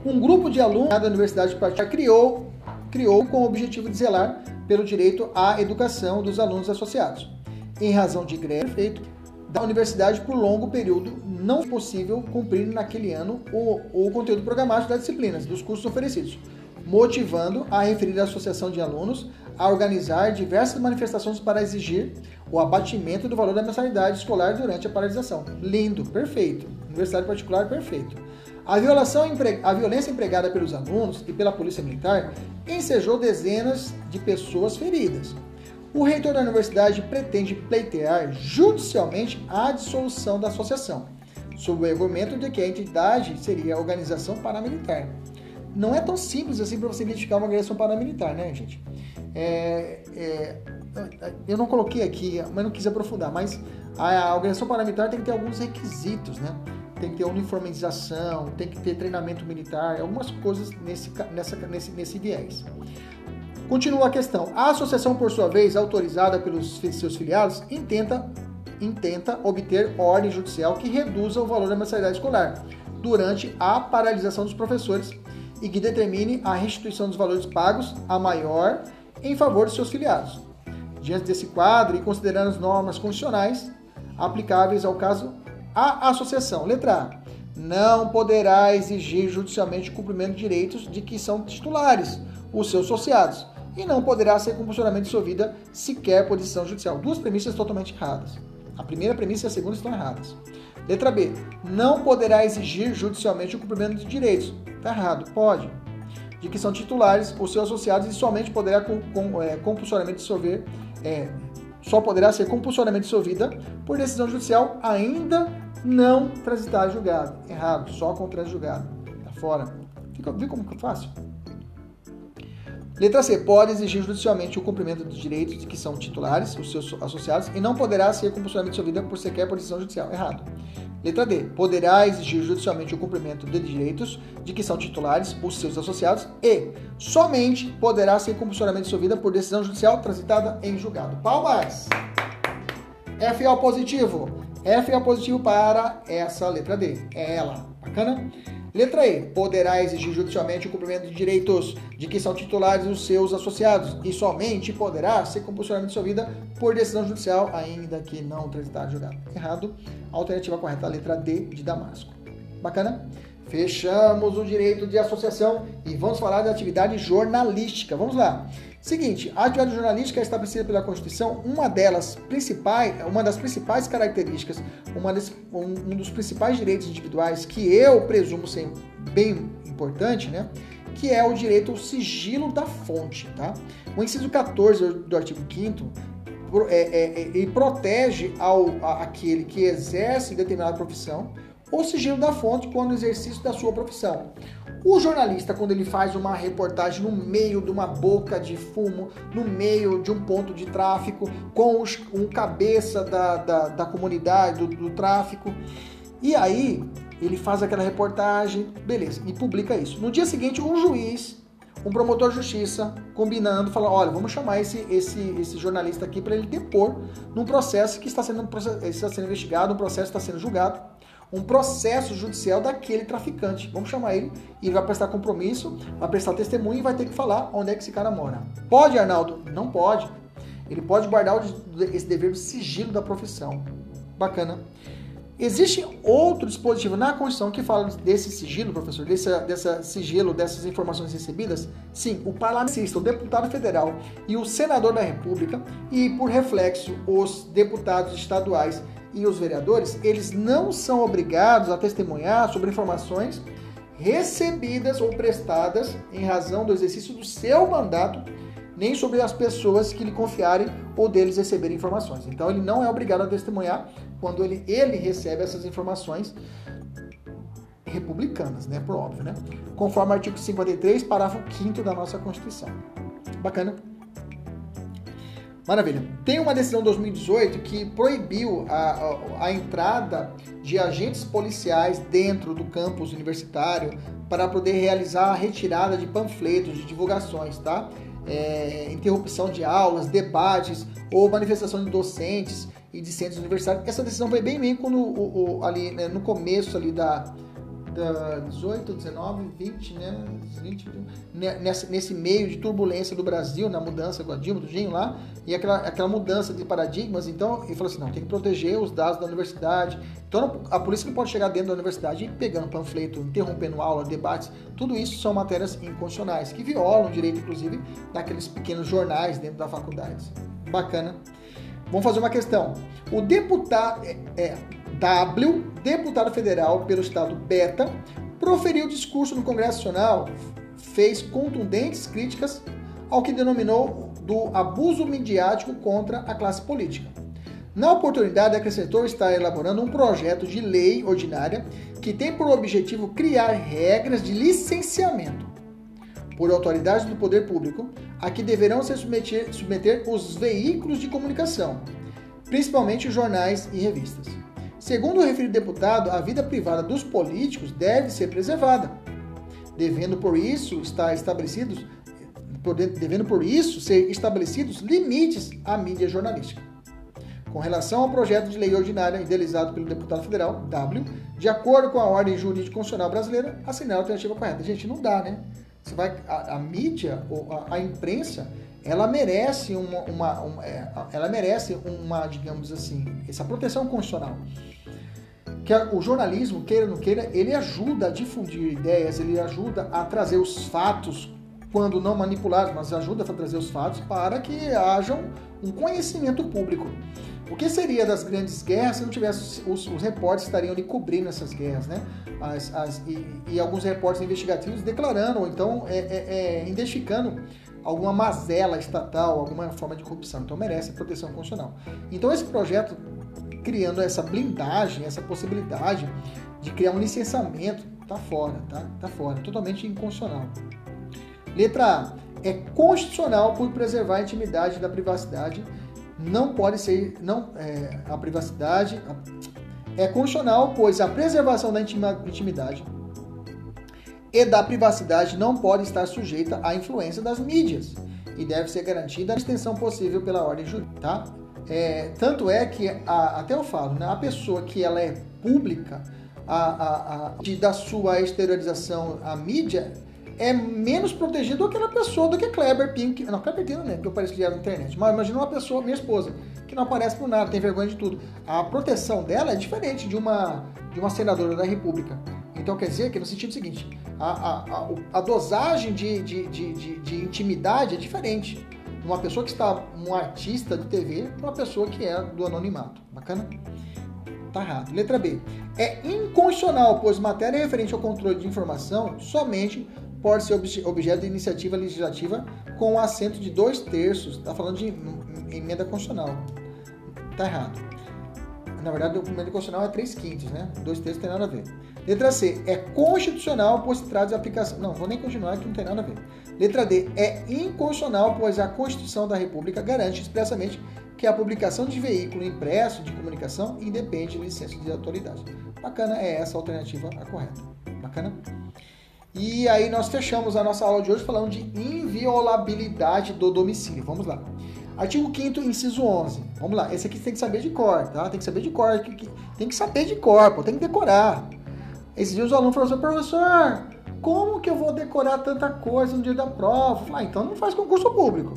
Um grupo de alunos da Universidade de Particular criou, criou com o objetivo de zelar pelo direito à educação dos alunos associados em razão de greve feito da universidade por longo período, não é possível cumprir naquele ano o, o conteúdo programático das disciplinas dos cursos oferecidos, motivando a referida associação de alunos a organizar diversas manifestações para exigir o abatimento do valor da mensalidade escolar durante a paralisação. Lindo, perfeito. Universidade particular, perfeito. A, violação, a violência empregada pelos alunos e pela polícia militar ensejou dezenas de pessoas feridas o reitor da universidade pretende pleitear judicialmente a dissolução da associação, sob o argumento de que a entidade seria a organização paramilitar. Não é tão simples assim para você identificar uma organização paramilitar, né, gente? É, é, eu não coloquei aqui, mas não quis aprofundar, mas a, organização paramilitar tem que ter alguns requisitos, né? Tem que ter uniformização, tem que ter treinamento militar, algumas coisas nesse, nessa, nesse, nesse viés. Continua a questão. A associação, por sua vez, autorizada pelos seus filiados, intenta, intenta obter ordem judicial que reduza o valor da mensalidade escolar durante a paralisação dos professores e que determine a restituição dos valores pagos a maior em favor de seus filiados. Diante desse quadro e considerando as normas constitucionais aplicáveis ao caso, a associação, letra A, não poderá exigir judicialmente o cumprimento de direitos de que são titulares os seus associados, e não poderá ser compulsoriamente dissolvida sequer por decisão judicial. Duas premissas totalmente erradas. A primeira premissa e a segunda estão erradas. Letra B. Não poderá exigir judicialmente o cumprimento de direitos. Está errado. Pode. De que são titulares os seus associados e somente poderá com, com, é, compulsoriamente dissolver. É, só poderá ser compulsoriamente dissolvida por decisão judicial ainda não transitar julgado. Errado. Só com trânsito julgado. Está fora. Fica, viu como que é fácil? Letra C. Pode exigir judicialmente o cumprimento dos direitos de que são titulares, os seus associados, e não poderá ser compulsoriamente dissolvida por sequer por decisão judicial. Errado. Letra D. Poderá exigir judicialmente o cumprimento de direitos de que são titulares, os seus associados, e somente poderá ser compulsoriamente dissolvida por decisão judicial transitada em julgado. Palmas! FA positivo. FA positivo para essa letra D. É ela. Bacana? Letra E. Poderá exigir judicialmente o cumprimento de direitos de que são titulares os seus associados e somente poderá ser compulsoriamente dissolvida por decisão judicial, ainda que não transitada julgado. Errado. Alternativa correta, a letra D de Damasco. Bacana? Fechamos o direito de associação e vamos falar da atividade jornalística. Vamos lá. Seguinte, a atividade jornalística é estabelecida pela Constituição, uma delas principais, uma das principais características, uma des, um, dos principais direitos individuais que eu presumo ser bem importante, né? Que é o direito ao sigilo da fonte, tá? O inciso 14 do artigo 5 é, é, é, protege ao, a, aquele que exerce determinada profissão o sigilo da fonte quando o exercício da sua profissão. O jornalista, quando ele faz uma reportagem no meio de uma boca de fumo, no meio de um ponto de tráfico, com os, um cabeça da, da, da comunidade, do, do tráfico, E aí ele faz aquela reportagem, beleza, e publica isso. No dia seguinte, um juiz, um promotor de justiça, combinando, fala: olha, vamos chamar esse, esse, esse jornalista aqui para ele depor num processo que está sendo, está sendo investigado, um processo está sendo julgado, um processo judicial daquele traficante. Vamos chamar ele e ele vai prestar compromisso, vai prestar testemunho e vai ter que falar onde é que esse cara mora. Pode, Arnaldo? Não pode. Ele pode guardar esse dever do sigilo da profissão. Bacana. Existe outro dispositivo na Constituição que fala desse sigilo, professor, desse dessa sigilo, dessas informações recebidas? Sim, o parlamentista, o deputado federal e o senador da República, e por reflexo, os deputados estaduais e os vereadores, eles não são obrigados a testemunhar sobre informações recebidas ou prestadas em razão do exercício do seu mandato nem sobre as pessoas que lhe confiarem ou deles receberem informações. Então ele não é obrigado a testemunhar quando ele, ele recebe essas informações republicanas, né? Por óbvio, né? Conforme o artigo 53, parágrafo 5 da nossa Constituição. Bacana? Maravilha. Tem uma decisão de 2018 que proibiu a, a, a, entrada de agentes policiais dentro do campus universitário para poder realizar a retirada de panfletos, de divulgações, tá? é, interrupção de aulas, debates ou manifestação de docentes e discentes universitários. Essa decisão foi bem meio quando o, o, ali né, no começo ali da, da 18, 19, 20, né? 20, né, nessa, nesse meio de turbulência do Brasil, na mudança com a Dilma, do Ginho lá, e aquela, aquela mudança de paradigmas, então ele falou assim, não, tem que proteger os dados da universidade. Então a polícia não pode chegar dentro da universidade pegando panfleto, interrompendo aula, debates, tudo isso são matérias inconstitucionais, que violam o direito, inclusive, daqueles pequenos jornais dentro da faculdade. Bacana. Vamos fazer uma questão. O deputado... É, é, W, deputado federal pelo estado Beta, proferiu discurso no Congresso Nacional, fez contundentes críticas ao que denominou do abuso midiático contra a classe política. Na oportunidade, acrescentou estar elaborando um projeto de lei ordinária que tem por objetivo criar regras de licenciamento por autoridades do poder público a que deverão se submeter, submeter os veículos de comunicação, principalmente jornais e revistas. Segundo o referido deputado, a vida privada dos políticos deve ser preservada, devendo por isso estar estabelecidos devendo por isso ser estabelecidos limites à mídia jornalística. Com relação ao projeto de lei ordinária idealizado pelo deputado federal W, de acordo com a ordem jurídica constitucional brasileira, assinar a alternativa correta. Gente, não dá, né? Você vai, a, a mídia, a, a, imprensa, ela merece uma, uma, uma é, ela merece uma, digamos assim, essa proteção constitucional que o jornalismo, queira ou não queira, ele ajuda a difundir ideias, ele ajuda a trazer os fatos, quando não manipulados, mas ajuda a trazer os fatos para que haja um conhecimento público. O que seria das grandes guerras se não tivesse os, os repórteres estariam ali cobrindo essas guerras, né? As, as, e, e, alguns repórteres investigativos declarando, ou então é, é, é, identificando alguma mazela estatal, alguma forma de corrupção. Então merece proteção constitucional. Então esse projeto criando essa blindagem, essa possibilidade de criar um licenciamento, tá fora, tá? Tá fora, totalmente inconstitucional. Letra A. É constitucional por preservar a intimidade da privacidade. Não pode ser, não, é, a privacidade é constitucional, pois a preservação da intimidade e da privacidade não pode estar sujeita à influência das mídias e deve ser garantida a extensão possível pela ordem jurídica, tá? É, tanto é que, a, até eu falo, né, a pessoa que ela é pública, a, a, a, da sua exteriorização à mídia, é menos protegida do que aquela pessoa, do que Kleber Pink. Não, Kleber Pink né, porque eu pareço criado na internet. Mas imagina uma pessoa, minha esposa, que não aparece por nada, tem vergonha de tudo. A proteção dela é diferente de uma, de uma senadora da República. Então quer dizer que no sentido seguinte, a, a, a, a dosagem de, de, de, de, de intimidade é diferente uma pessoa que está um artista de TV para uma pessoa que é do anonimato. Bacana? Tá errado. Letra B. É inconstitucional, pois matéria referente ao controle de informação somente pode ser objeto de iniciativa legislativa com o assento de dois terços. Está falando de emenda constitucional. Tá errado. Na verdade, o emenda constitucional é 3 quintos, né? Dois terços tem nada a ver. Letra C. É constitucional, pois trata de aplicação. Não, vou nem continuar que não tem nada a ver. Letra D. É inconstitucional, pois a Constituição da República garante expressamente que a publicação de veículo impresso de comunicação independe de licença de autoridade. bacana, é essa a alternativa a correta. Bacana? E aí nós fechamos a nossa aula de hoje falando de inviolabilidade do domicílio. Vamos lá. Artigo 5 inciso 11. Vamos lá. Esse aqui tem que saber de cor, tá? Tem que saber de cor. Tem que saber de cor, pô. Tem que decorar. Esses dias o aluno falou assim, professor, como que eu vou decorar tanta coisa no dia da prova? Ah, então não faz concurso público.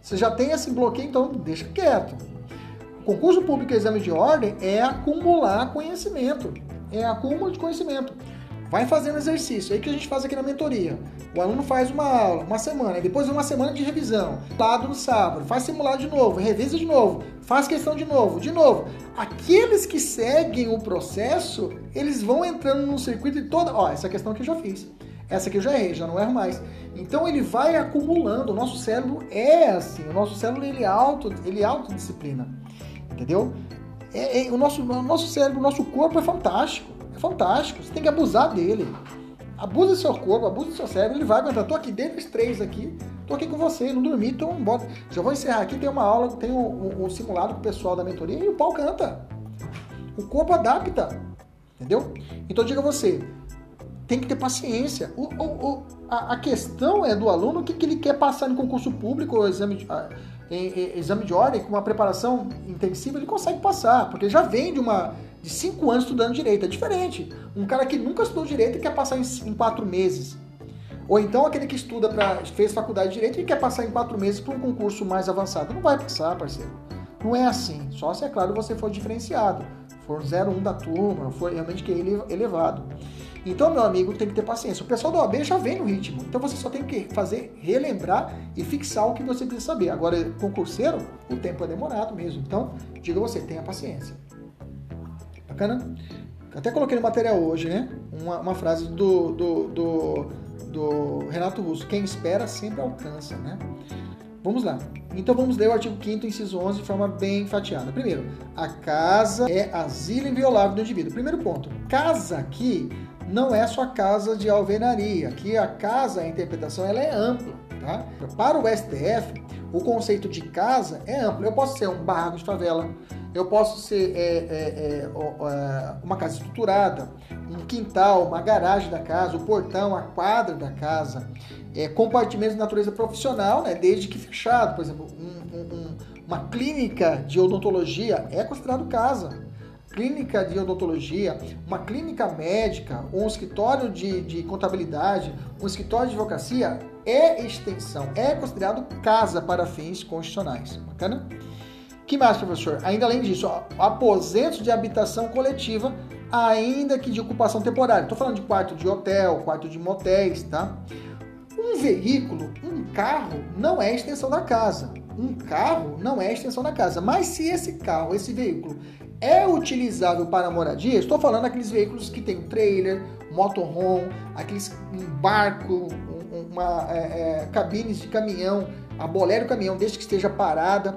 Você já tem esse bloqueio, então deixa quieto. Concurso público e exame de ordem é acumular conhecimento. É acúmulo de conhecimento. Vai fazendo exercício. É aí que a gente faz aqui na mentoria. O aluno faz uma aula, uma semana, depois uma semana de revisão. Lado no sábado, faz simulado de novo, revisa de novo, faz questão de novo, de novo. Aqueles que seguem o processo, eles vão entrando no circuito de toda. Ó, essa questão que eu já fiz. Essa aqui eu já errei, já não erro mais. Então ele vai acumulando. O nosso cérebro é assim. O nosso cérebro ele é auto, ele é autodisciplina. Entendeu? É, é, o, nosso, o nosso cérebro, o nosso corpo é fantástico. Fantástico. Você tem que abusar dele. Abusa do seu corpo, abusa do seu cérebro, ele vai aguentar. Tô aqui dentro dos três aqui, tô aqui com você, não dormi, então bota. Já vou encerrar aqui, tem uma aula, tem um, um, um, simulado com o pessoal da mentoria e o pau canta. O corpo adapta. Entendeu? Então diga você, tem que ter paciência. O, o, o a, a, questão é do aluno o que, que ele quer passar em concurso público ou exame de, em, em, exame de ordem, com uma preparação intensiva, ele consegue passar, porque já vem de uma de cinco anos estudando direito. É diferente. Um cara que nunca estudou direito e quer passar em, em quatro meses. Ou então aquele que estuda para fez faculdade de direito e quer passar em quatro meses para um concurso mais avançado. Não vai passar, parceiro. Não é assim. Só se é claro você for diferenciado, for 01 da turma, for realmente que é elevado. Então, meu amigo, tem que ter paciência. O pessoal do OAB já vem no ritmo. Então você só tem que fazer, relembrar e fixar o que você precisa saber. Agora, concurseiro, o tempo é demorado mesmo. Então, diga você, tenha paciência. Bacana? Até coloquei no material hoje, né? Uma, uma frase do, do, do, do, Renato Russo: quem espera sempre alcança, né? Vamos lá. Então vamos ler o artigo 5 inciso 11 de forma bem fatiada. Primeiro, a casa é asilo inviolável do indivíduo. Primeiro ponto, casa aqui não é só casa de alvenaria. Aqui a casa, a interpretação, ela é ampla, tá? Para o STF, o conceito de casa é amplo. Eu posso ser um barraco de favela, eu posso ser é, é, é, é, uma casa estruturada, um quintal, uma garagem da casa, o portão, a quadra da casa, é, compartimentos de natureza profissional, né, desde que fechado. Por exemplo, um, um, uma clínica de odontologia é considerado casa. Clínica de odontologia, uma clínica médica, um escritório de, de contabilidade, um escritório de advocacia é extensão, é considerado casa para fins constitucionais. Bacana? Que mais, professor? Ainda além disso, aposentos de habitação coletiva, ainda que de ocupação temporária. Estou falando de quarto de hotel, quarto de motéis, tá? Um veículo, um carro, não é extensão da casa. Um carro não é extensão da casa. Mas se esse carro, esse veículo, é utilizável para moradia, estou falando daqueles veículos que tem trailer, motorhome, aqueles um barco, uma é, é, cabines de caminhão, a bolero caminhão, desde que esteja parada.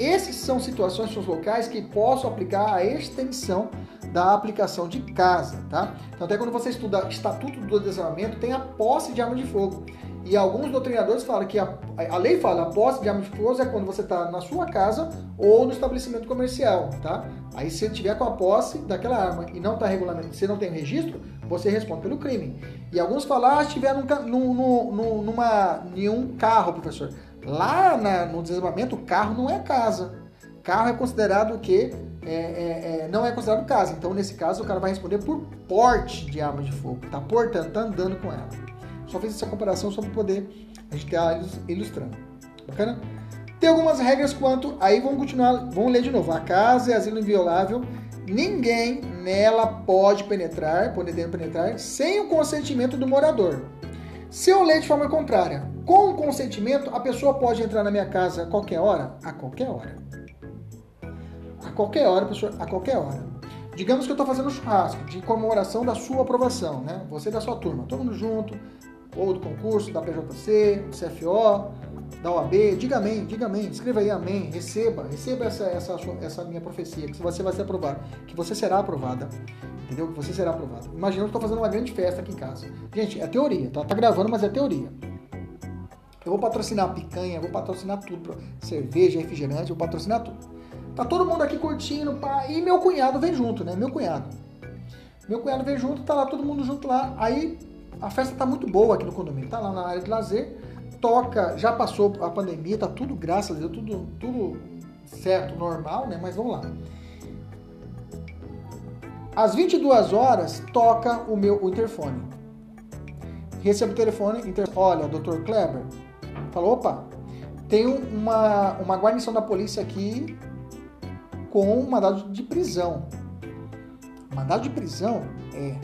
Esses são situações, são locais que possam aplicar a extensão da aplicação de casa, tá? Então, até quando você estuda Estatuto do Desarmamento, tem a posse de arma de fogo. E alguns doutrinadores falam que a, a lei fala a posse de arma de fogo é quando você está na sua casa ou no estabelecimento comercial, tá? Aí se tiver com a posse daquela arma e não está regulamentado, você não tem registro, você responde pelo crime. E alguns falam, ah, se tiver num, num, num, numa, em um carro, professor. Lá na, no desarmamento, carro não é casa. Carro é considerado o quê? É, é, é, não é considerado casa. Então, nesse caso, o cara vai responder por porte de arma de fogo. Tá portando, tá andando com ela. Só fiz essa comparação só para poder a gente estar ilustrando. Bacana? Tem algumas regras quanto. Aí vamos continuar, vamos ler de novo. A casa é asilo inviolável. Ninguém nela pode penetrar, podendo penetrar, sem o consentimento do morador. Se eu ler de forma contrária, com o consentimento, a pessoa pode entrar na minha casa a qualquer hora? A qualquer hora. A qualquer hora, pessoa, a qualquer hora. Digamos que eu estou fazendo um churrasco de comemoração da sua aprovação, né? Você da sua turma, todo mundo junto, ou do concurso, da PJC, do CFO, da OAB, diga amém, diga amém, escreva aí amém, receba, receba essa, essa, essa minha profecia, que você vai ser aprovado, que você será aprovada entendeu? Que você será aprovado. Imagina que estou fazendo uma grande festa aqui em casa. Gente, é teoria, tá? Tá gravando, mas é teoria. Eu vou patrocinar picanha, vou patrocinar tudo, cerveja, refrigerante, vou patrocinar tudo. Tá todo mundo aqui curtindo, pá, e meu cunhado vem junto, né? Meu cunhado. Meu cunhado veio junto, tá lá todo mundo junto lá. Aí a festa tá muito boa aqui no condomínio, tá lá na área de lazer, toca, já passou a pandemia, tá tudo, graças a Deus, tudo, tudo certo, normal, né? Mas vamos lá. Às 22 horas, toca o meu o interfone. Recebo o telefone, inter... olha, doutor Kleber, falou, opa, tem uma, uma guarnição da polícia aqui com mandado de prisão. Mandado de prisão é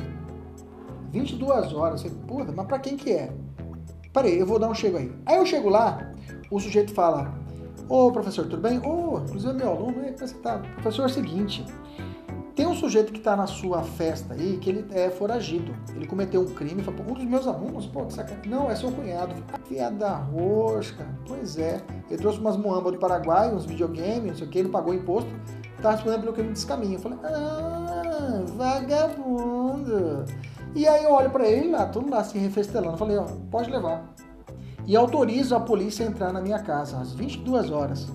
22 horas. Você, puta, mas pra quem que é? Peraí, eu vou dar um chego aí. Aí eu chego lá, o sujeito fala, ô professor, tudo bem? Ô, inclusive é meu aluno, como é que você tá? Professor, é o seguinte, tem um sujeito que está na sua festa aí que ele é foragido. Ele cometeu um crime. Fala, um dos meus alunos, pô, que sacanagem. Não, é seu cunhado. Ah, piada rosca. Pois é. Ele trouxe umas muambas do Paraguai, uns videogames, não sei o que. Ele pagou imposto. Tá respondendo pelo crime de descaminho. Eu falei, ah, vagabundo. E aí eu olho para ele lá, todo lá se refestelando. Falei, ó, pode levar. E autorizo a polícia a entrar na minha casa às 22 horas.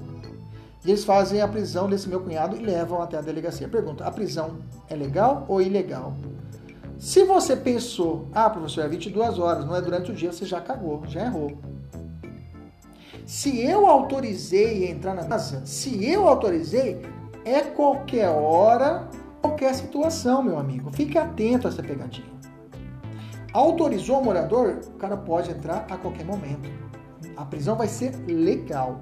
E eles fazem a prisão desse meu cunhado e levam até a delegacia. Pergunta: a prisão é legal ou ilegal? Se você pensou, ah, professor, é 22 horas, não é durante o dia, você já cagou, já errou. Se eu autorizei entrar na casa, se eu autorizei, é qualquer hora, qualquer situação, meu amigo. Fique atento a essa pegadinha. Autorizou o morador, o cara pode entrar a qualquer momento. A prisão vai ser legal.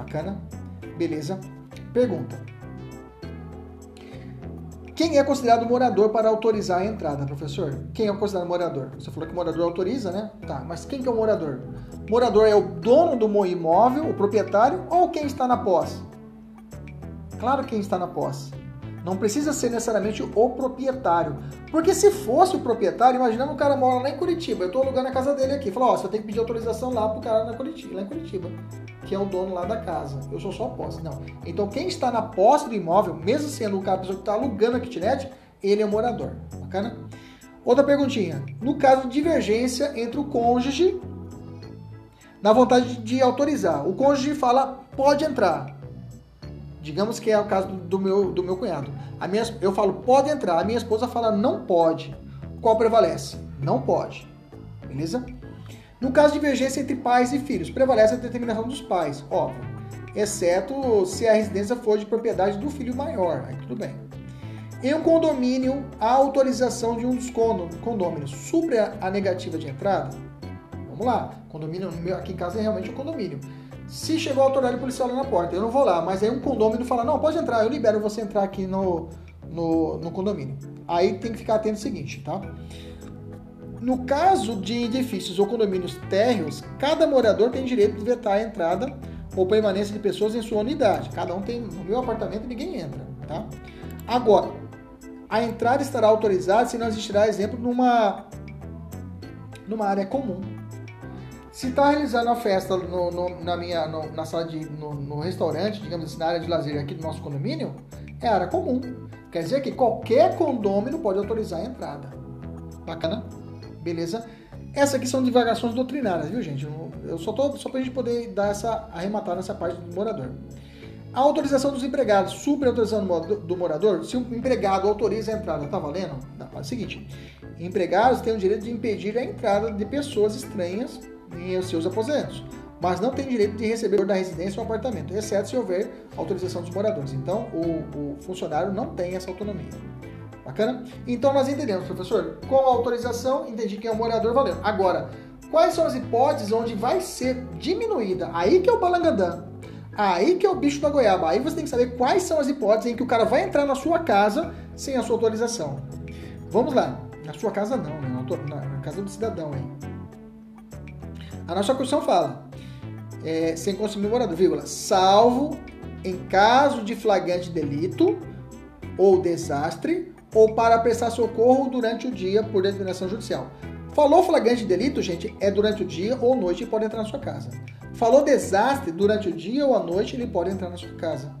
Bacana? Beleza? Pergunta. Quem é considerado morador para autorizar a entrada, professor? Quem é considerado morador? Você falou que morador autoriza, né? Tá, mas quem que é o morador? Morador é o dono do imóvel, o proprietário ou quem está na posse? Claro quem está na posse. Não precisa ser necessariamente o proprietário. Porque se fosse o proprietário, imaginando o cara mora lá em Curitiba, eu estou alugando a casa dele aqui. Falou, ó, você tem que pedir autorização lá pro cara na Curitiba, lá em Curitiba, que é o dono lá da casa. Eu sou só a posse. Não. Então quem está na posse do imóvel, mesmo sendo o cara que está alugando a kitnet, ele é morador. Bacana? Outra perguntinha. No caso de divergência entre o cônjuge na vontade de autorizar, o cônjuge fala, pode entrar. Digamos que é o caso do meu, do meu cunhado. A minha, eu falo, pode entrar. A minha esposa fala, não pode. Qual prevalece? Não pode. Beleza? No caso de divergência entre pais e filhos, prevalece a determinação dos pais, óbvio. Exceto se a residência for de propriedade do filho maior. Aí tudo bem. Em um condomínio, a autorização de um dos condôminos sobre a negativa de entrada. Vamos lá. Condomínio, aqui em casa é realmente um condomínio se chegou a autoridade policial na porta, eu não vou lá, mas aí um condomínio fala, não, pode entrar, eu libero você entrar aqui no, no, no condomínio. Aí tem que ficar atento ao seguinte, tá? No caso de edifícios ou condomínios térreos, cada morador tem direito de vetar a entrada ou permanência de pessoas em sua unidade. Cada um tem. No meu apartamento ninguém entra, tá? Agora, a entrada estará autorizada se não existirá, exemplo, numa, numa área comum. Se está realizando a festa no, no, na minha, no, na sala de, no, restaurante, digamos assim, na área de lazer aqui do nosso condomínio, é área comum. Quer dizer que qualquer condômino pode autorizar a entrada. Bacana? Beleza? Essas aqui são divagações doutrinárias, viu, gente? Eu só tô só para a gente poder dar essa arrematar nessa parte do morador. A autorização dos empregados, super autorização do morador, se o empregado autoriza a entrada, tá valendo? É o seguinte: empregados têm o direito de impedir a entrada de pessoas estranhas em seus aposentos, mas não tem direito de receber da residência ou apartamento, exceto se houver autorização dos moradores. Então, o, o funcionário não tem essa autonomia. Bacana? Então, nós entendemos, professor, com a autorização, entendi que é o morador, valeu. Agora, quais são as hipóteses onde vai ser diminuída? Aí que é o balangandã. Aí que é o bicho da goiaba. Aí você tem que saber quais são as hipóteses em que o cara vai entrar na sua casa sem a sua autorização. Vamos lá. Na sua casa não, né? na, na casa do cidadão aí. A nossa Constituição fala, é, sem consumir morador, vírgula, salvo em caso de flagrante delito ou desastre ou para prestar socorro durante o dia por determinação judicial. Falou flagrante delito, gente, é durante o dia ou noite e pode entrar na sua casa. Falou desastre durante o dia ou à noite, ele pode entrar na sua casa.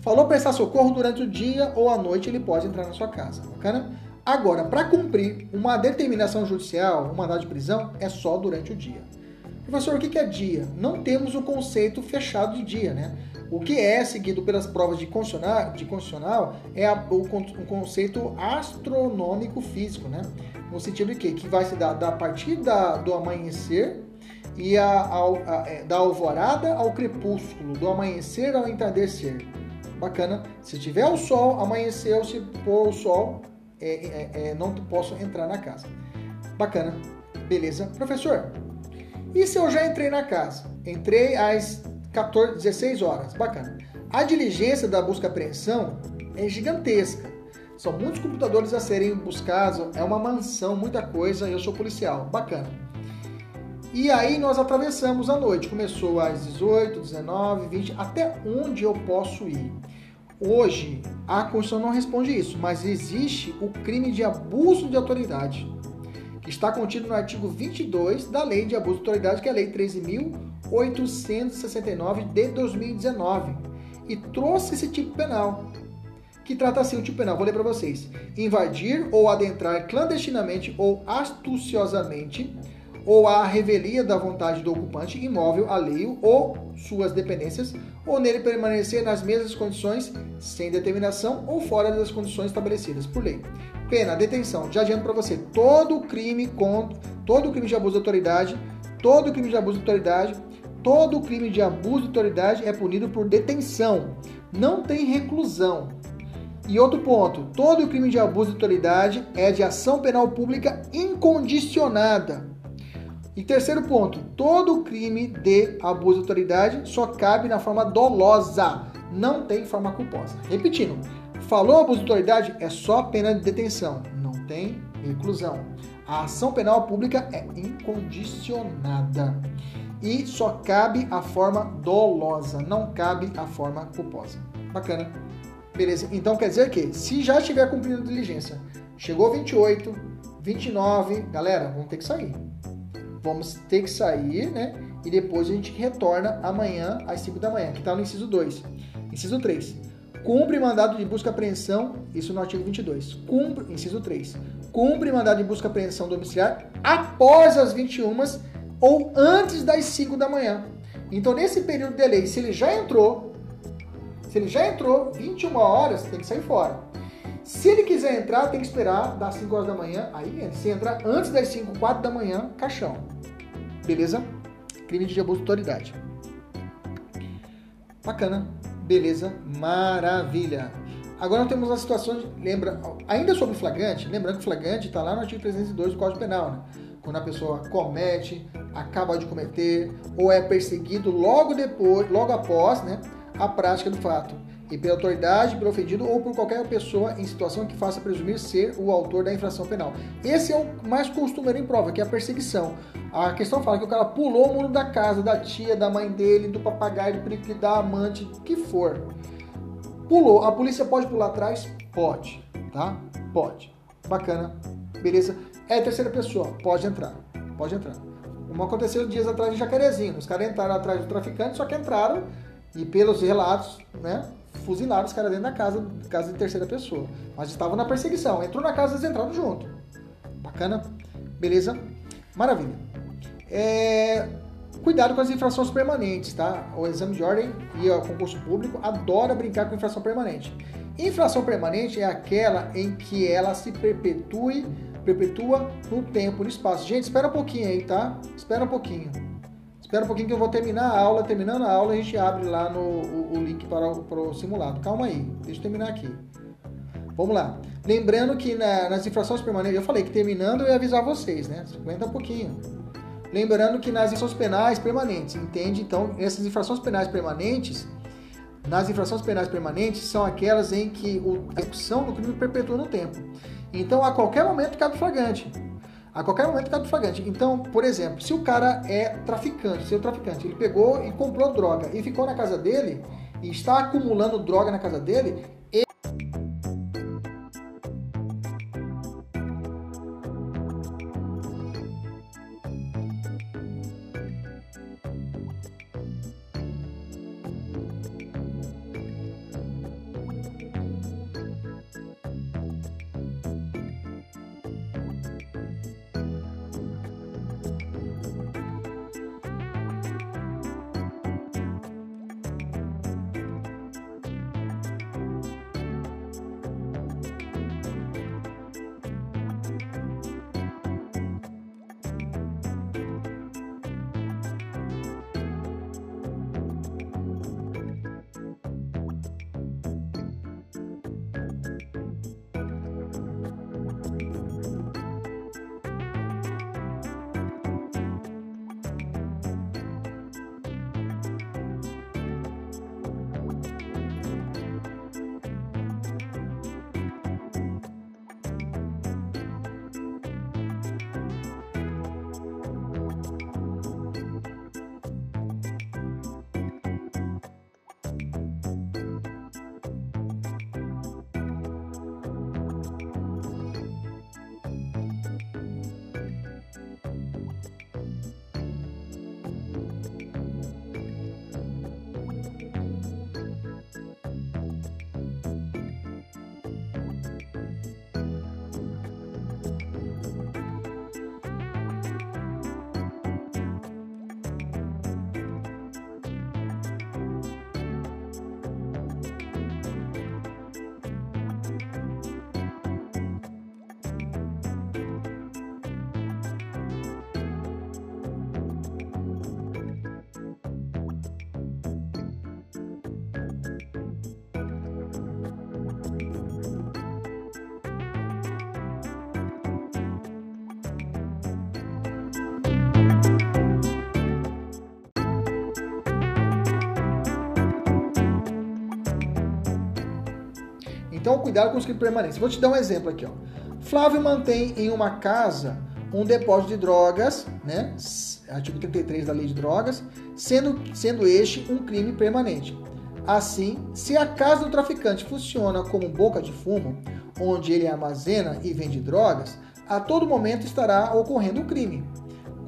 Falou prestar socorro durante o dia ou à noite, ele pode entrar na sua casa. Bacana? Agora, para cumprir uma determinação judicial, um mandado de prisão, é só durante o dia. Professor, o que é dia? Não temos o conceito fechado de dia, né? O que é seguido pelas provas de constitucional, de constitucional é a, o, o, conceito astronômico físico, né? No sentido de que, que vai se dar da partir da, do amanhecer e a, a, é, da alvorada ao crepúsculo, do amanhecer ao entardecer. Bacana. Se tiver o sol, amanheceu, se pôr o sol, é, é, é, não posso entrar na casa. Bacana. Beleza. Professor, e se eu já entrei na casa? Entrei às 14, 16 horas. Bacana. A diligência da busca apreensão é gigantesca. São muitos computadores a serem buscados, é uma mansão, muita coisa. Eu sou policial. Bacana. E aí nós atravessamos a noite. Começou às 18, 19, 20, até onde eu posso ir? Hoje, a Constituição não responde isso, mas existe o crime de abuso de autoridade, que está contido no artigo 22 da Lei de Abuso de Autoridade, que é a Lei 13.869 de 2019, e trouxe esse tipo penal, que trata assim o tipo penal. Vou ler para vocês: invadir ou adentrar clandestinamente ou astuciosamente ou a revelia da vontade do ocupante imóvel alheio ou suas dependências, ou nele permanecer nas mesmas condições, sem determinação ou fora das condições estabelecidas por lei. Pena, detenção. Já adianto para você, todo crime contra, todo crime de abuso de autoridade, todo crime de abuso de autoridade, todo crime de abuso de autoridade é punido por detenção. Não tem reclusão. E outro ponto, todo crime de abuso de autoridade é de ação penal pública incondicionada. E terceiro ponto, todo crime de abuso de autoridade só cabe na forma dolosa, não tem forma culposa. Repetindo, falou abuso de autoridade é só pena de detenção, não tem reclusão. A ação penal pública é incondicionada e só cabe a forma dolosa, não cabe a forma culposa. Bacana. Beleza? Então quer dizer que se já estiver cumprindo diligência, chegou 28, 29, galera, vamos ter que sair vamos ter que sair, né? E depois a gente retorna amanhã às 5 da manhã, que está no inciso 2. Inciso 3. Cumpre mandado de busca e apreensão, isso no artigo 22. Cumpre, inciso 3. Cumpre mandado de busca e apreensão domiciliar após as 21 ou antes das 5 da manhã. Então, nesse período de lei, se ele já entrou, se ele já entrou 21 horas, tem que sair fora. Se ele quiser entrar, tem que esperar das 5 horas da manhã, aí. Se entrar antes das 5, 4 da manhã, caixão. Beleza? Crime de abuso de autoridade. Bacana. Beleza. Maravilha. Agora temos uma situação, lembra, ainda sobre flagrante, lembrando que o flagrante está lá no artigo 302 do Código Penal, né? Quando a pessoa comete, acaba de cometer ou é perseguido logo depois, logo após, né, a prática do fato e pela autoridade, pelo ofendido ou por qualquer pessoa em situação que faça presumir ser o autor da infração penal. Esse é o mais costumeiro em prova, que é a perseguição. A questão fala que o cara pulou o muro da casa, da tia, da mãe dele, do papagaio, do periquito, da amante, o que for. Pulou. A polícia pode pular atrás? Pode, tá? Pode. Bacana. Beleza. É terceira pessoa. Pode entrar. Pode entrar. Como aconteceu dias atrás em Jacarezinho. Os caras entraram atrás do traficante, só que entraram e pelos relatos, né? Fuzilaram os caras dentro da casa, casa de terceira pessoa. Mas estavam na perseguição. Entrou na casa, eles entraram junto. Bacana? Beleza? Maravilha. É... Cuidado com as infrações permanentes, tá? O exame de ordem e o concurso público adora brincar com infração permanente. Infração permanente é aquela em que ela se perpetue, perpetua no tempo, no espaço. Gente, espera um pouquinho aí, tá? Espera um pouquinho. Espera um pouquinho que eu vou terminar a aula. Terminando a aula, a gente abre lá no, o, o link para o, para o, simulado. Calma aí, deixa eu terminar aqui. Vamos lá. Lembrando que na, nas infrações permanentes, eu falei que terminando eu ia avisar vocês, né? Aguenta um pouquinho. Lembrando que nas infrações penais permanentes, entende? Então, essas infrações penais permanentes, nas infrações penais permanentes, são aquelas em que a execução do crime perpetua no tempo. Então, a qualquer momento cabe flagrante. A qualquer momento cai do flagrante. Então, por exemplo, se o cara é traficante, seu traficante, ele pegou e comprou droga e ficou na casa dele e está acumulando droga na casa dele, Então, cuidado com os crimes permanentes. Vou te dar um exemplo aqui, ó. Flávio mantém em uma casa um depósito de drogas, né? Artigo 33 da Lei de Drogas, sendo, sendo este um crime permanente. Assim, se a casa do traficante funciona como boca de fumo, onde ele armazena e vende drogas, a todo momento estará ocorrendo um crime,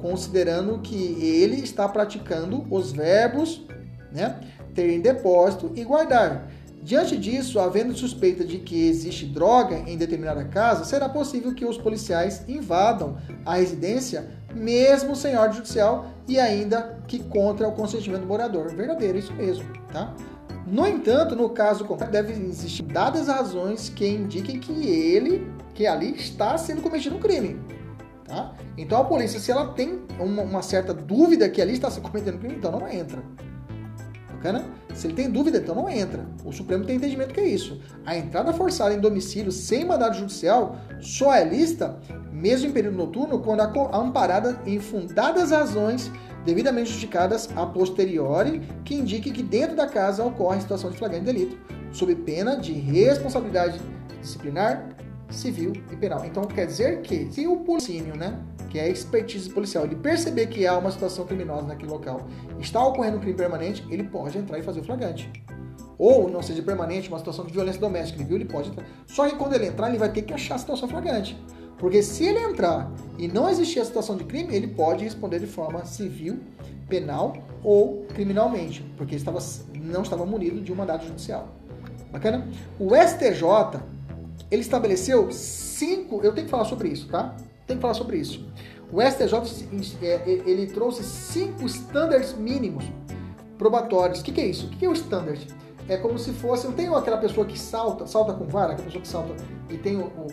considerando que ele está praticando os verbos, né? Ter em depósito e guardar. Diante disso, havendo suspeita de que existe droga em determinada casa, será possível que os policiais invadam a residência, mesmo sem ordem judicial e ainda que contra o consentimento do morador. Verdadeiro, isso mesmo, tá? No entanto, no caso concreto, devem existir dadas razões que indiquem que ele, que ali está sendo cometido um crime. Tá? Então a polícia, se ela tem uma, uma certa dúvida que ali está se cometendo um crime, então não entra. Se ele tem dúvida, então não entra. O Supremo tem entendimento que é isso. A entrada forçada em domicílio sem mandado judicial só é lista, mesmo em período noturno, quando amparada em fundadas razões devidamente justificadas a posteriori, que indique que dentro da casa ocorre situação de flagrante delito, sob pena de responsabilidade disciplinar, civil e penal. Então quer dizer que se o policínio, né, que é a expertise policial, ele perceber que há uma situação criminosa naquele local, está ocorrendo um crime permanente, ele pode entrar e fazer o flagrante. Ou não seja permanente, uma situação de violência doméstica, ele viu, ele pode entrar. Só que quando ele entrar, ele vai ter que achar a situação flagrante. Porque se ele entrar e não existir a situação de crime, ele pode responder de forma civil, penal ou criminalmente, porque estava, não estava munido de um mandato judicial. Bacana? O STJ, ele estabeleceu cinco, eu tenho que falar sobre isso, tá? Tem que falar sobre isso. O STJ, é, ele trouxe cinco estándares mínimos probatórios. O que, que é isso? O que é o standard? é como se fosse. Não tem aquela pessoa que salta, salta com vara, aquela pessoa que salta e tem o, o,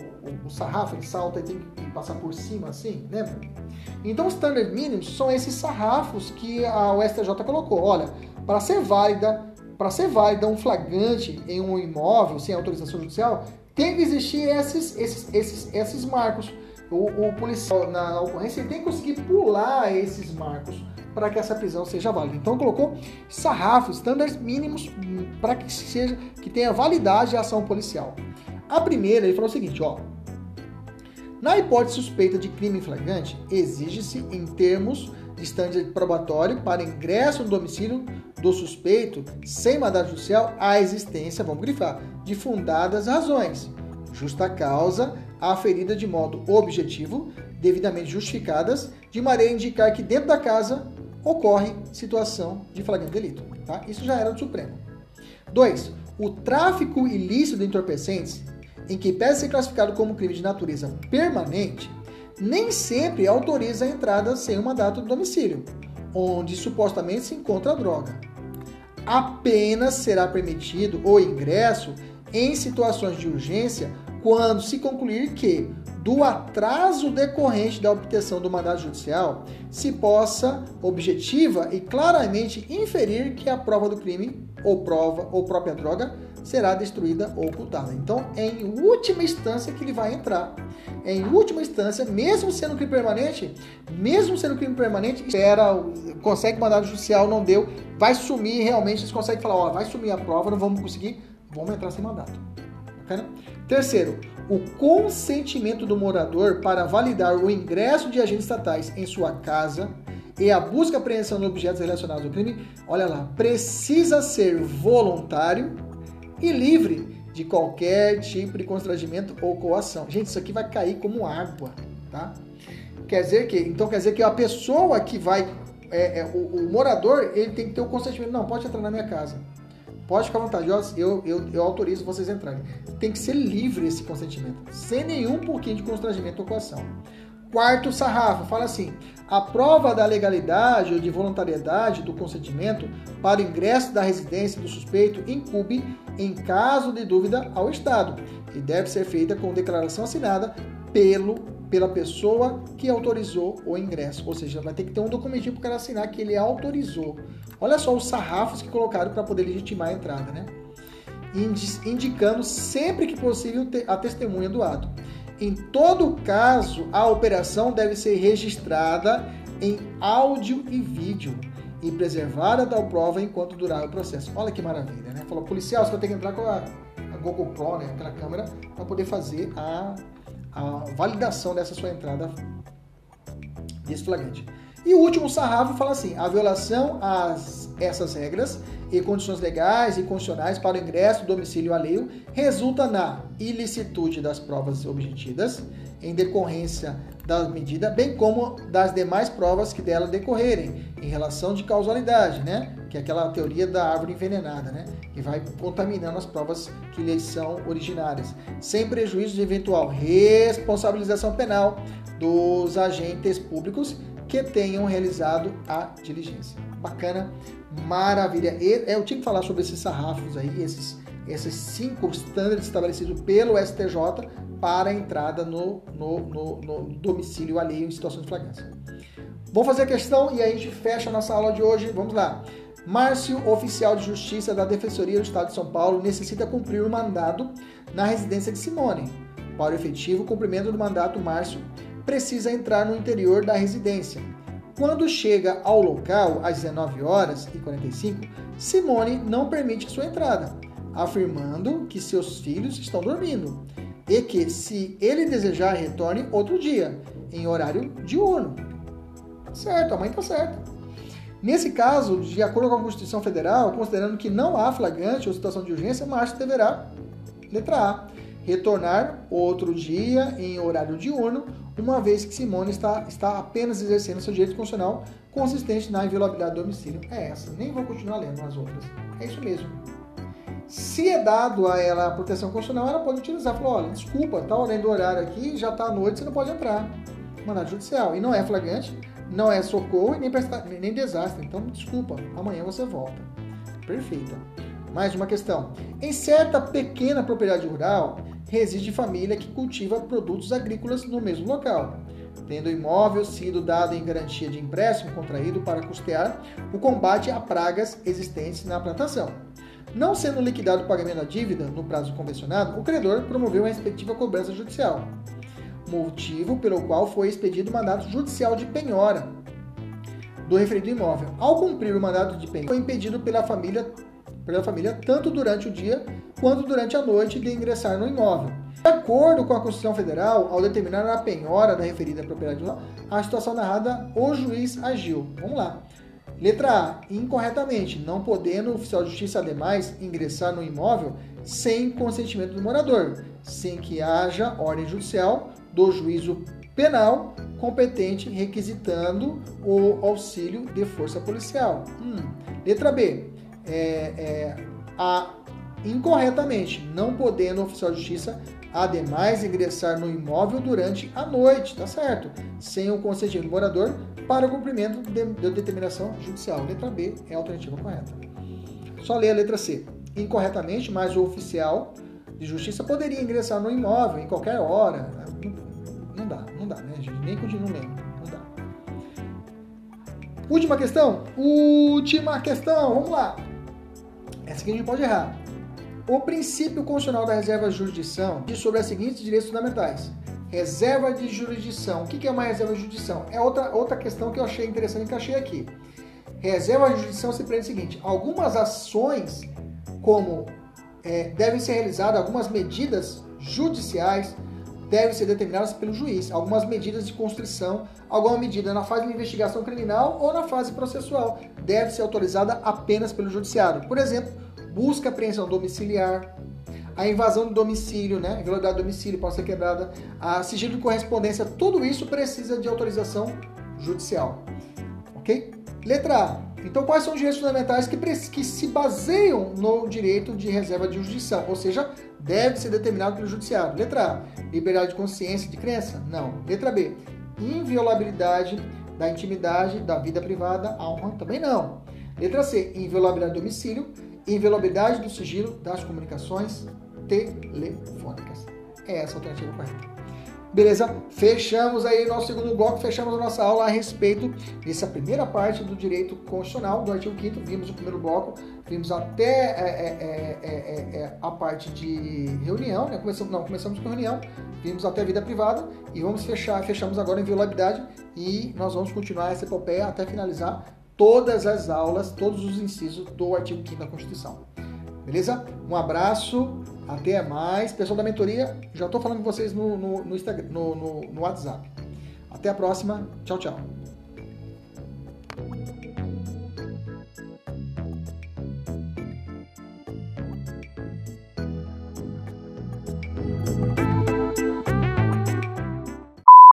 o sarrafo, ele salta e tem que passar por cima assim, lembra? Então os standard mínimos são esses sarrafos que a STJ colocou. Olha, para ser válida, para ser válida um flagrante em um imóvel sem autorização judicial, tem que existir esses, esses, esses, esses marcos. O, o policial na ocorrência tem que conseguir pular esses marcos para que essa prisão seja válida. Então colocou sarrafos, estándares mínimos para que seja que tenha validade a ação policial. A primeira, ele falou o seguinte, ó: Na hipótese suspeita de crime flagrante, exige-se em termos de estándar probatório para ingresso no domicílio do suspeito sem mandado judicial a existência, vamos grifar, de fundadas razões, justa causa aferida de modo objetivo, devidamente justificadas, de maneira a indicar que dentro da casa ocorre situação de flagrante delito. Tá? Isso já era do Supremo. 2. O tráfico ilícito de entorpecentes, em que pede ser classificado como crime de natureza permanente, nem sempre autoriza a entrada sem o mandato do domicílio, onde supostamente se encontra a droga. Apenas será permitido o ingresso em situações de urgência quando se concluir que do atraso decorrente da obtenção do mandado judicial se possa objetiva e claramente inferir que a prova do crime ou prova ou própria droga será destruída ou ocultada. Então, é em última instância que ele vai entrar. É em última instância, mesmo sendo crime permanente, mesmo sendo crime permanente, espera, consegue mandado judicial, não deu, vai sumir realmente, eles conseguem falar, ó, vai sumir a prova, não vamos conseguir, vamos entrar sem mandato. Bacana? Terceiro, o consentimento do morador para validar o ingresso de agentes estatais em sua casa e a busca e apreensão de objetos relacionados ao crime, olha lá, precisa ser voluntário e livre de qualquer tipo de constrangimento ou coação. Gente, isso aqui vai cair como água, tá? Quer dizer que, então quer dizer que a pessoa que vai, é, é, o, o morador, ele tem que ter o consentimento, não, pode entrar na minha casa. Pode ficar à vontade, eu, eu, eu autorizo vocês entrarem. Tem que ser livre esse consentimento, sem nenhum pouquinho de constrangimento ou coação. Quarto sarrafo, fala assim: a prova da legalidade ou de voluntariedade do consentimento para o ingresso da residência do suspeito incube, em caso de dúvida, ao Estado e deve ser feita com declaração assinada pelo pela pessoa que autorizou o ingresso. Ou seja, vai ter que ter um documentinho para o cara assinar que ele autorizou. Olha só os sarrafos que colocaram para poder legitimar a entrada, né? Indicando sempre que possível a testemunha do ato. Em todo caso, a operação deve ser registrada em áudio e vídeo e preservada tal prova enquanto durar o processo. Olha que maravilha, né? Falou, policial, você vai ter que entrar com a Google Pro, né, aquela câmera, para poder fazer a, a validação dessa sua entrada desse flagrante. E o último sarrafo fala assim: a violação a essas regras e condições legais e constitucionais para o ingresso do domicílio alheio resulta na ilicitude das provas obtidas em decorrência da medida, bem como das demais provas que dela decorrerem, em relação de causalidade, né? Que é aquela teoria da árvore envenenada, né? Que vai contaminando as provas que lhes são originárias, sem prejuízo de eventual responsabilização penal dos agentes públicos que tenham realizado a diligência. Bacana, maravilha. Eu tinha que falar sobre esses sarrafos aí, esses, esses cinco estándares estabelecidos pelo STJ para a entrada no, no, no, no domicílio alheio em situação de flagrância. Vamos fazer a questão e aí a gente fecha a nossa aula de hoje. Vamos lá. Márcio, oficial de justiça da Defensoria do Estado de São Paulo, necessita cumprir o mandado na residência de Simone. Para o efetivo cumprimento do mandato, Márcio precisa entrar no interior da residência. Quando chega ao local às 19 horas e 45, Simone não permite sua entrada, afirmando que seus filhos estão dormindo e que, se ele desejar, retorne outro dia, em horário diurno. Certo, a mãe está certa. Nesse caso, de acordo com a Constituição Federal, considerando que não há flagrante ou situação de urgência, Márcio deverá, letra A, retornar outro dia em horário diurno, uma vez que Simone está, está apenas exercendo seu direito constitucional consistente na inviolabilidade do domicílio. É essa, nem vou continuar lendo as outras. É isso mesmo. Se é dado a ela a proteção constitucional, ela pode utilizar. Falou, olha, desculpa, tá além do horário aqui, já está à noite, você não pode entrar. Mandado judicial. E não é flagrante, não é socorro e nem, nem desastre. Então, desculpa, amanhã você volta. Perfeito. Mais uma questão. Em certa pequena propriedade rural, reside família que cultiva produtos agrícolas no mesmo local, tendo o imóvel sido dado em garantia de empréstimo contraído para custear o combate a pragas existentes na plantação. Não sendo liquidado o pagamento da dívida no prazo convencionado, o credor promoveu a respectiva cobrança judicial, motivo pelo qual foi expedido o mandato judicial de penhora do referido imóvel. Ao cumprir o mandato de penhora, foi impedido pela família pela família tanto durante o dia quanto durante a noite de ingressar no imóvel. De acordo com a Constituição Federal, ao determinar a penhora da referida propriedade, a situação narrada, o juiz agiu. Vamos lá. Letra A. Incorretamente, não podendo o oficial de justiça, ademais, ingressar no imóvel sem consentimento do morador, sem que haja ordem judicial do juízo penal competente requisitando o auxílio de força policial. Hum. Letra B é, é, a, incorretamente, não podendo o oficial de justiça, ademais, ingressar no imóvel durante a noite, tá certo? Sem o consentimento do morador para o cumprimento de, de determinação judicial. Letra B é a alternativa correta. Só ler a letra C. Incorretamente, mas o oficial de justiça poderia ingressar no imóvel em qualquer hora. Nem continua lendo. Não dá. Última questão? Última questão, vamos lá. Essa aqui a gente pode errar. O princípio constitucional da reserva de jurisdição diz sobre as seguintes direitos fundamentais. Reserva de jurisdição. O que é uma reserva de jurisdição? É outra, outra questão que eu achei interessante que achei aqui. Reserva de jurisdição se prende o seguinte: algumas ações, como é, devem ser realizadas, algumas medidas judiciais devem ser determinadas pelo juiz. Algumas medidas de constrição, alguma medida na fase de investigação criminal ou na fase processual deve ser autorizada apenas pelo judiciário. Por exemplo, busca apreensão domiciliar, a invasão do domicílio, né? A inviolabilidade do domicílio pode ser quebrada, a sigilo de correspondência, tudo isso precisa de autorização judicial. Ok? Letra A. Então, quais são os direitos fundamentais que, que se baseiam no direito de reserva de jurisdição? Ou seja, deve ser determinado pelo judiciário. Letra A. Liberdade de consciência, de crença? Não. Letra B. Inviolabilidade da intimidade, da vida privada, honra? Também não. Letra C. Inviolabilidade do domicílio, inviolabilidade do sigilo das comunicações telefônicas. É essa a alternativa correta. Beleza? Fechamos aí nosso segundo bloco, fechamos a nossa aula a respeito dessa primeira parte do direito constitucional do artigo 5 Vimos o primeiro bloco, vimos até é, é, é, é, a parte de reunião, né? Começamos, não, começamos com reunião, vimos até vida privada e vamos fechar, fechamos agora em violabilidade e nós vamos continuar essa epopeia até finalizar todas as aulas, todos os incisos do artigo 5 da Constituição. Beleza? Um abraço Até mais. Pessoal da mentoria, já estou falando com vocês no, no, no, no, no WhatsApp. Até a próxima. Tchau, tchau.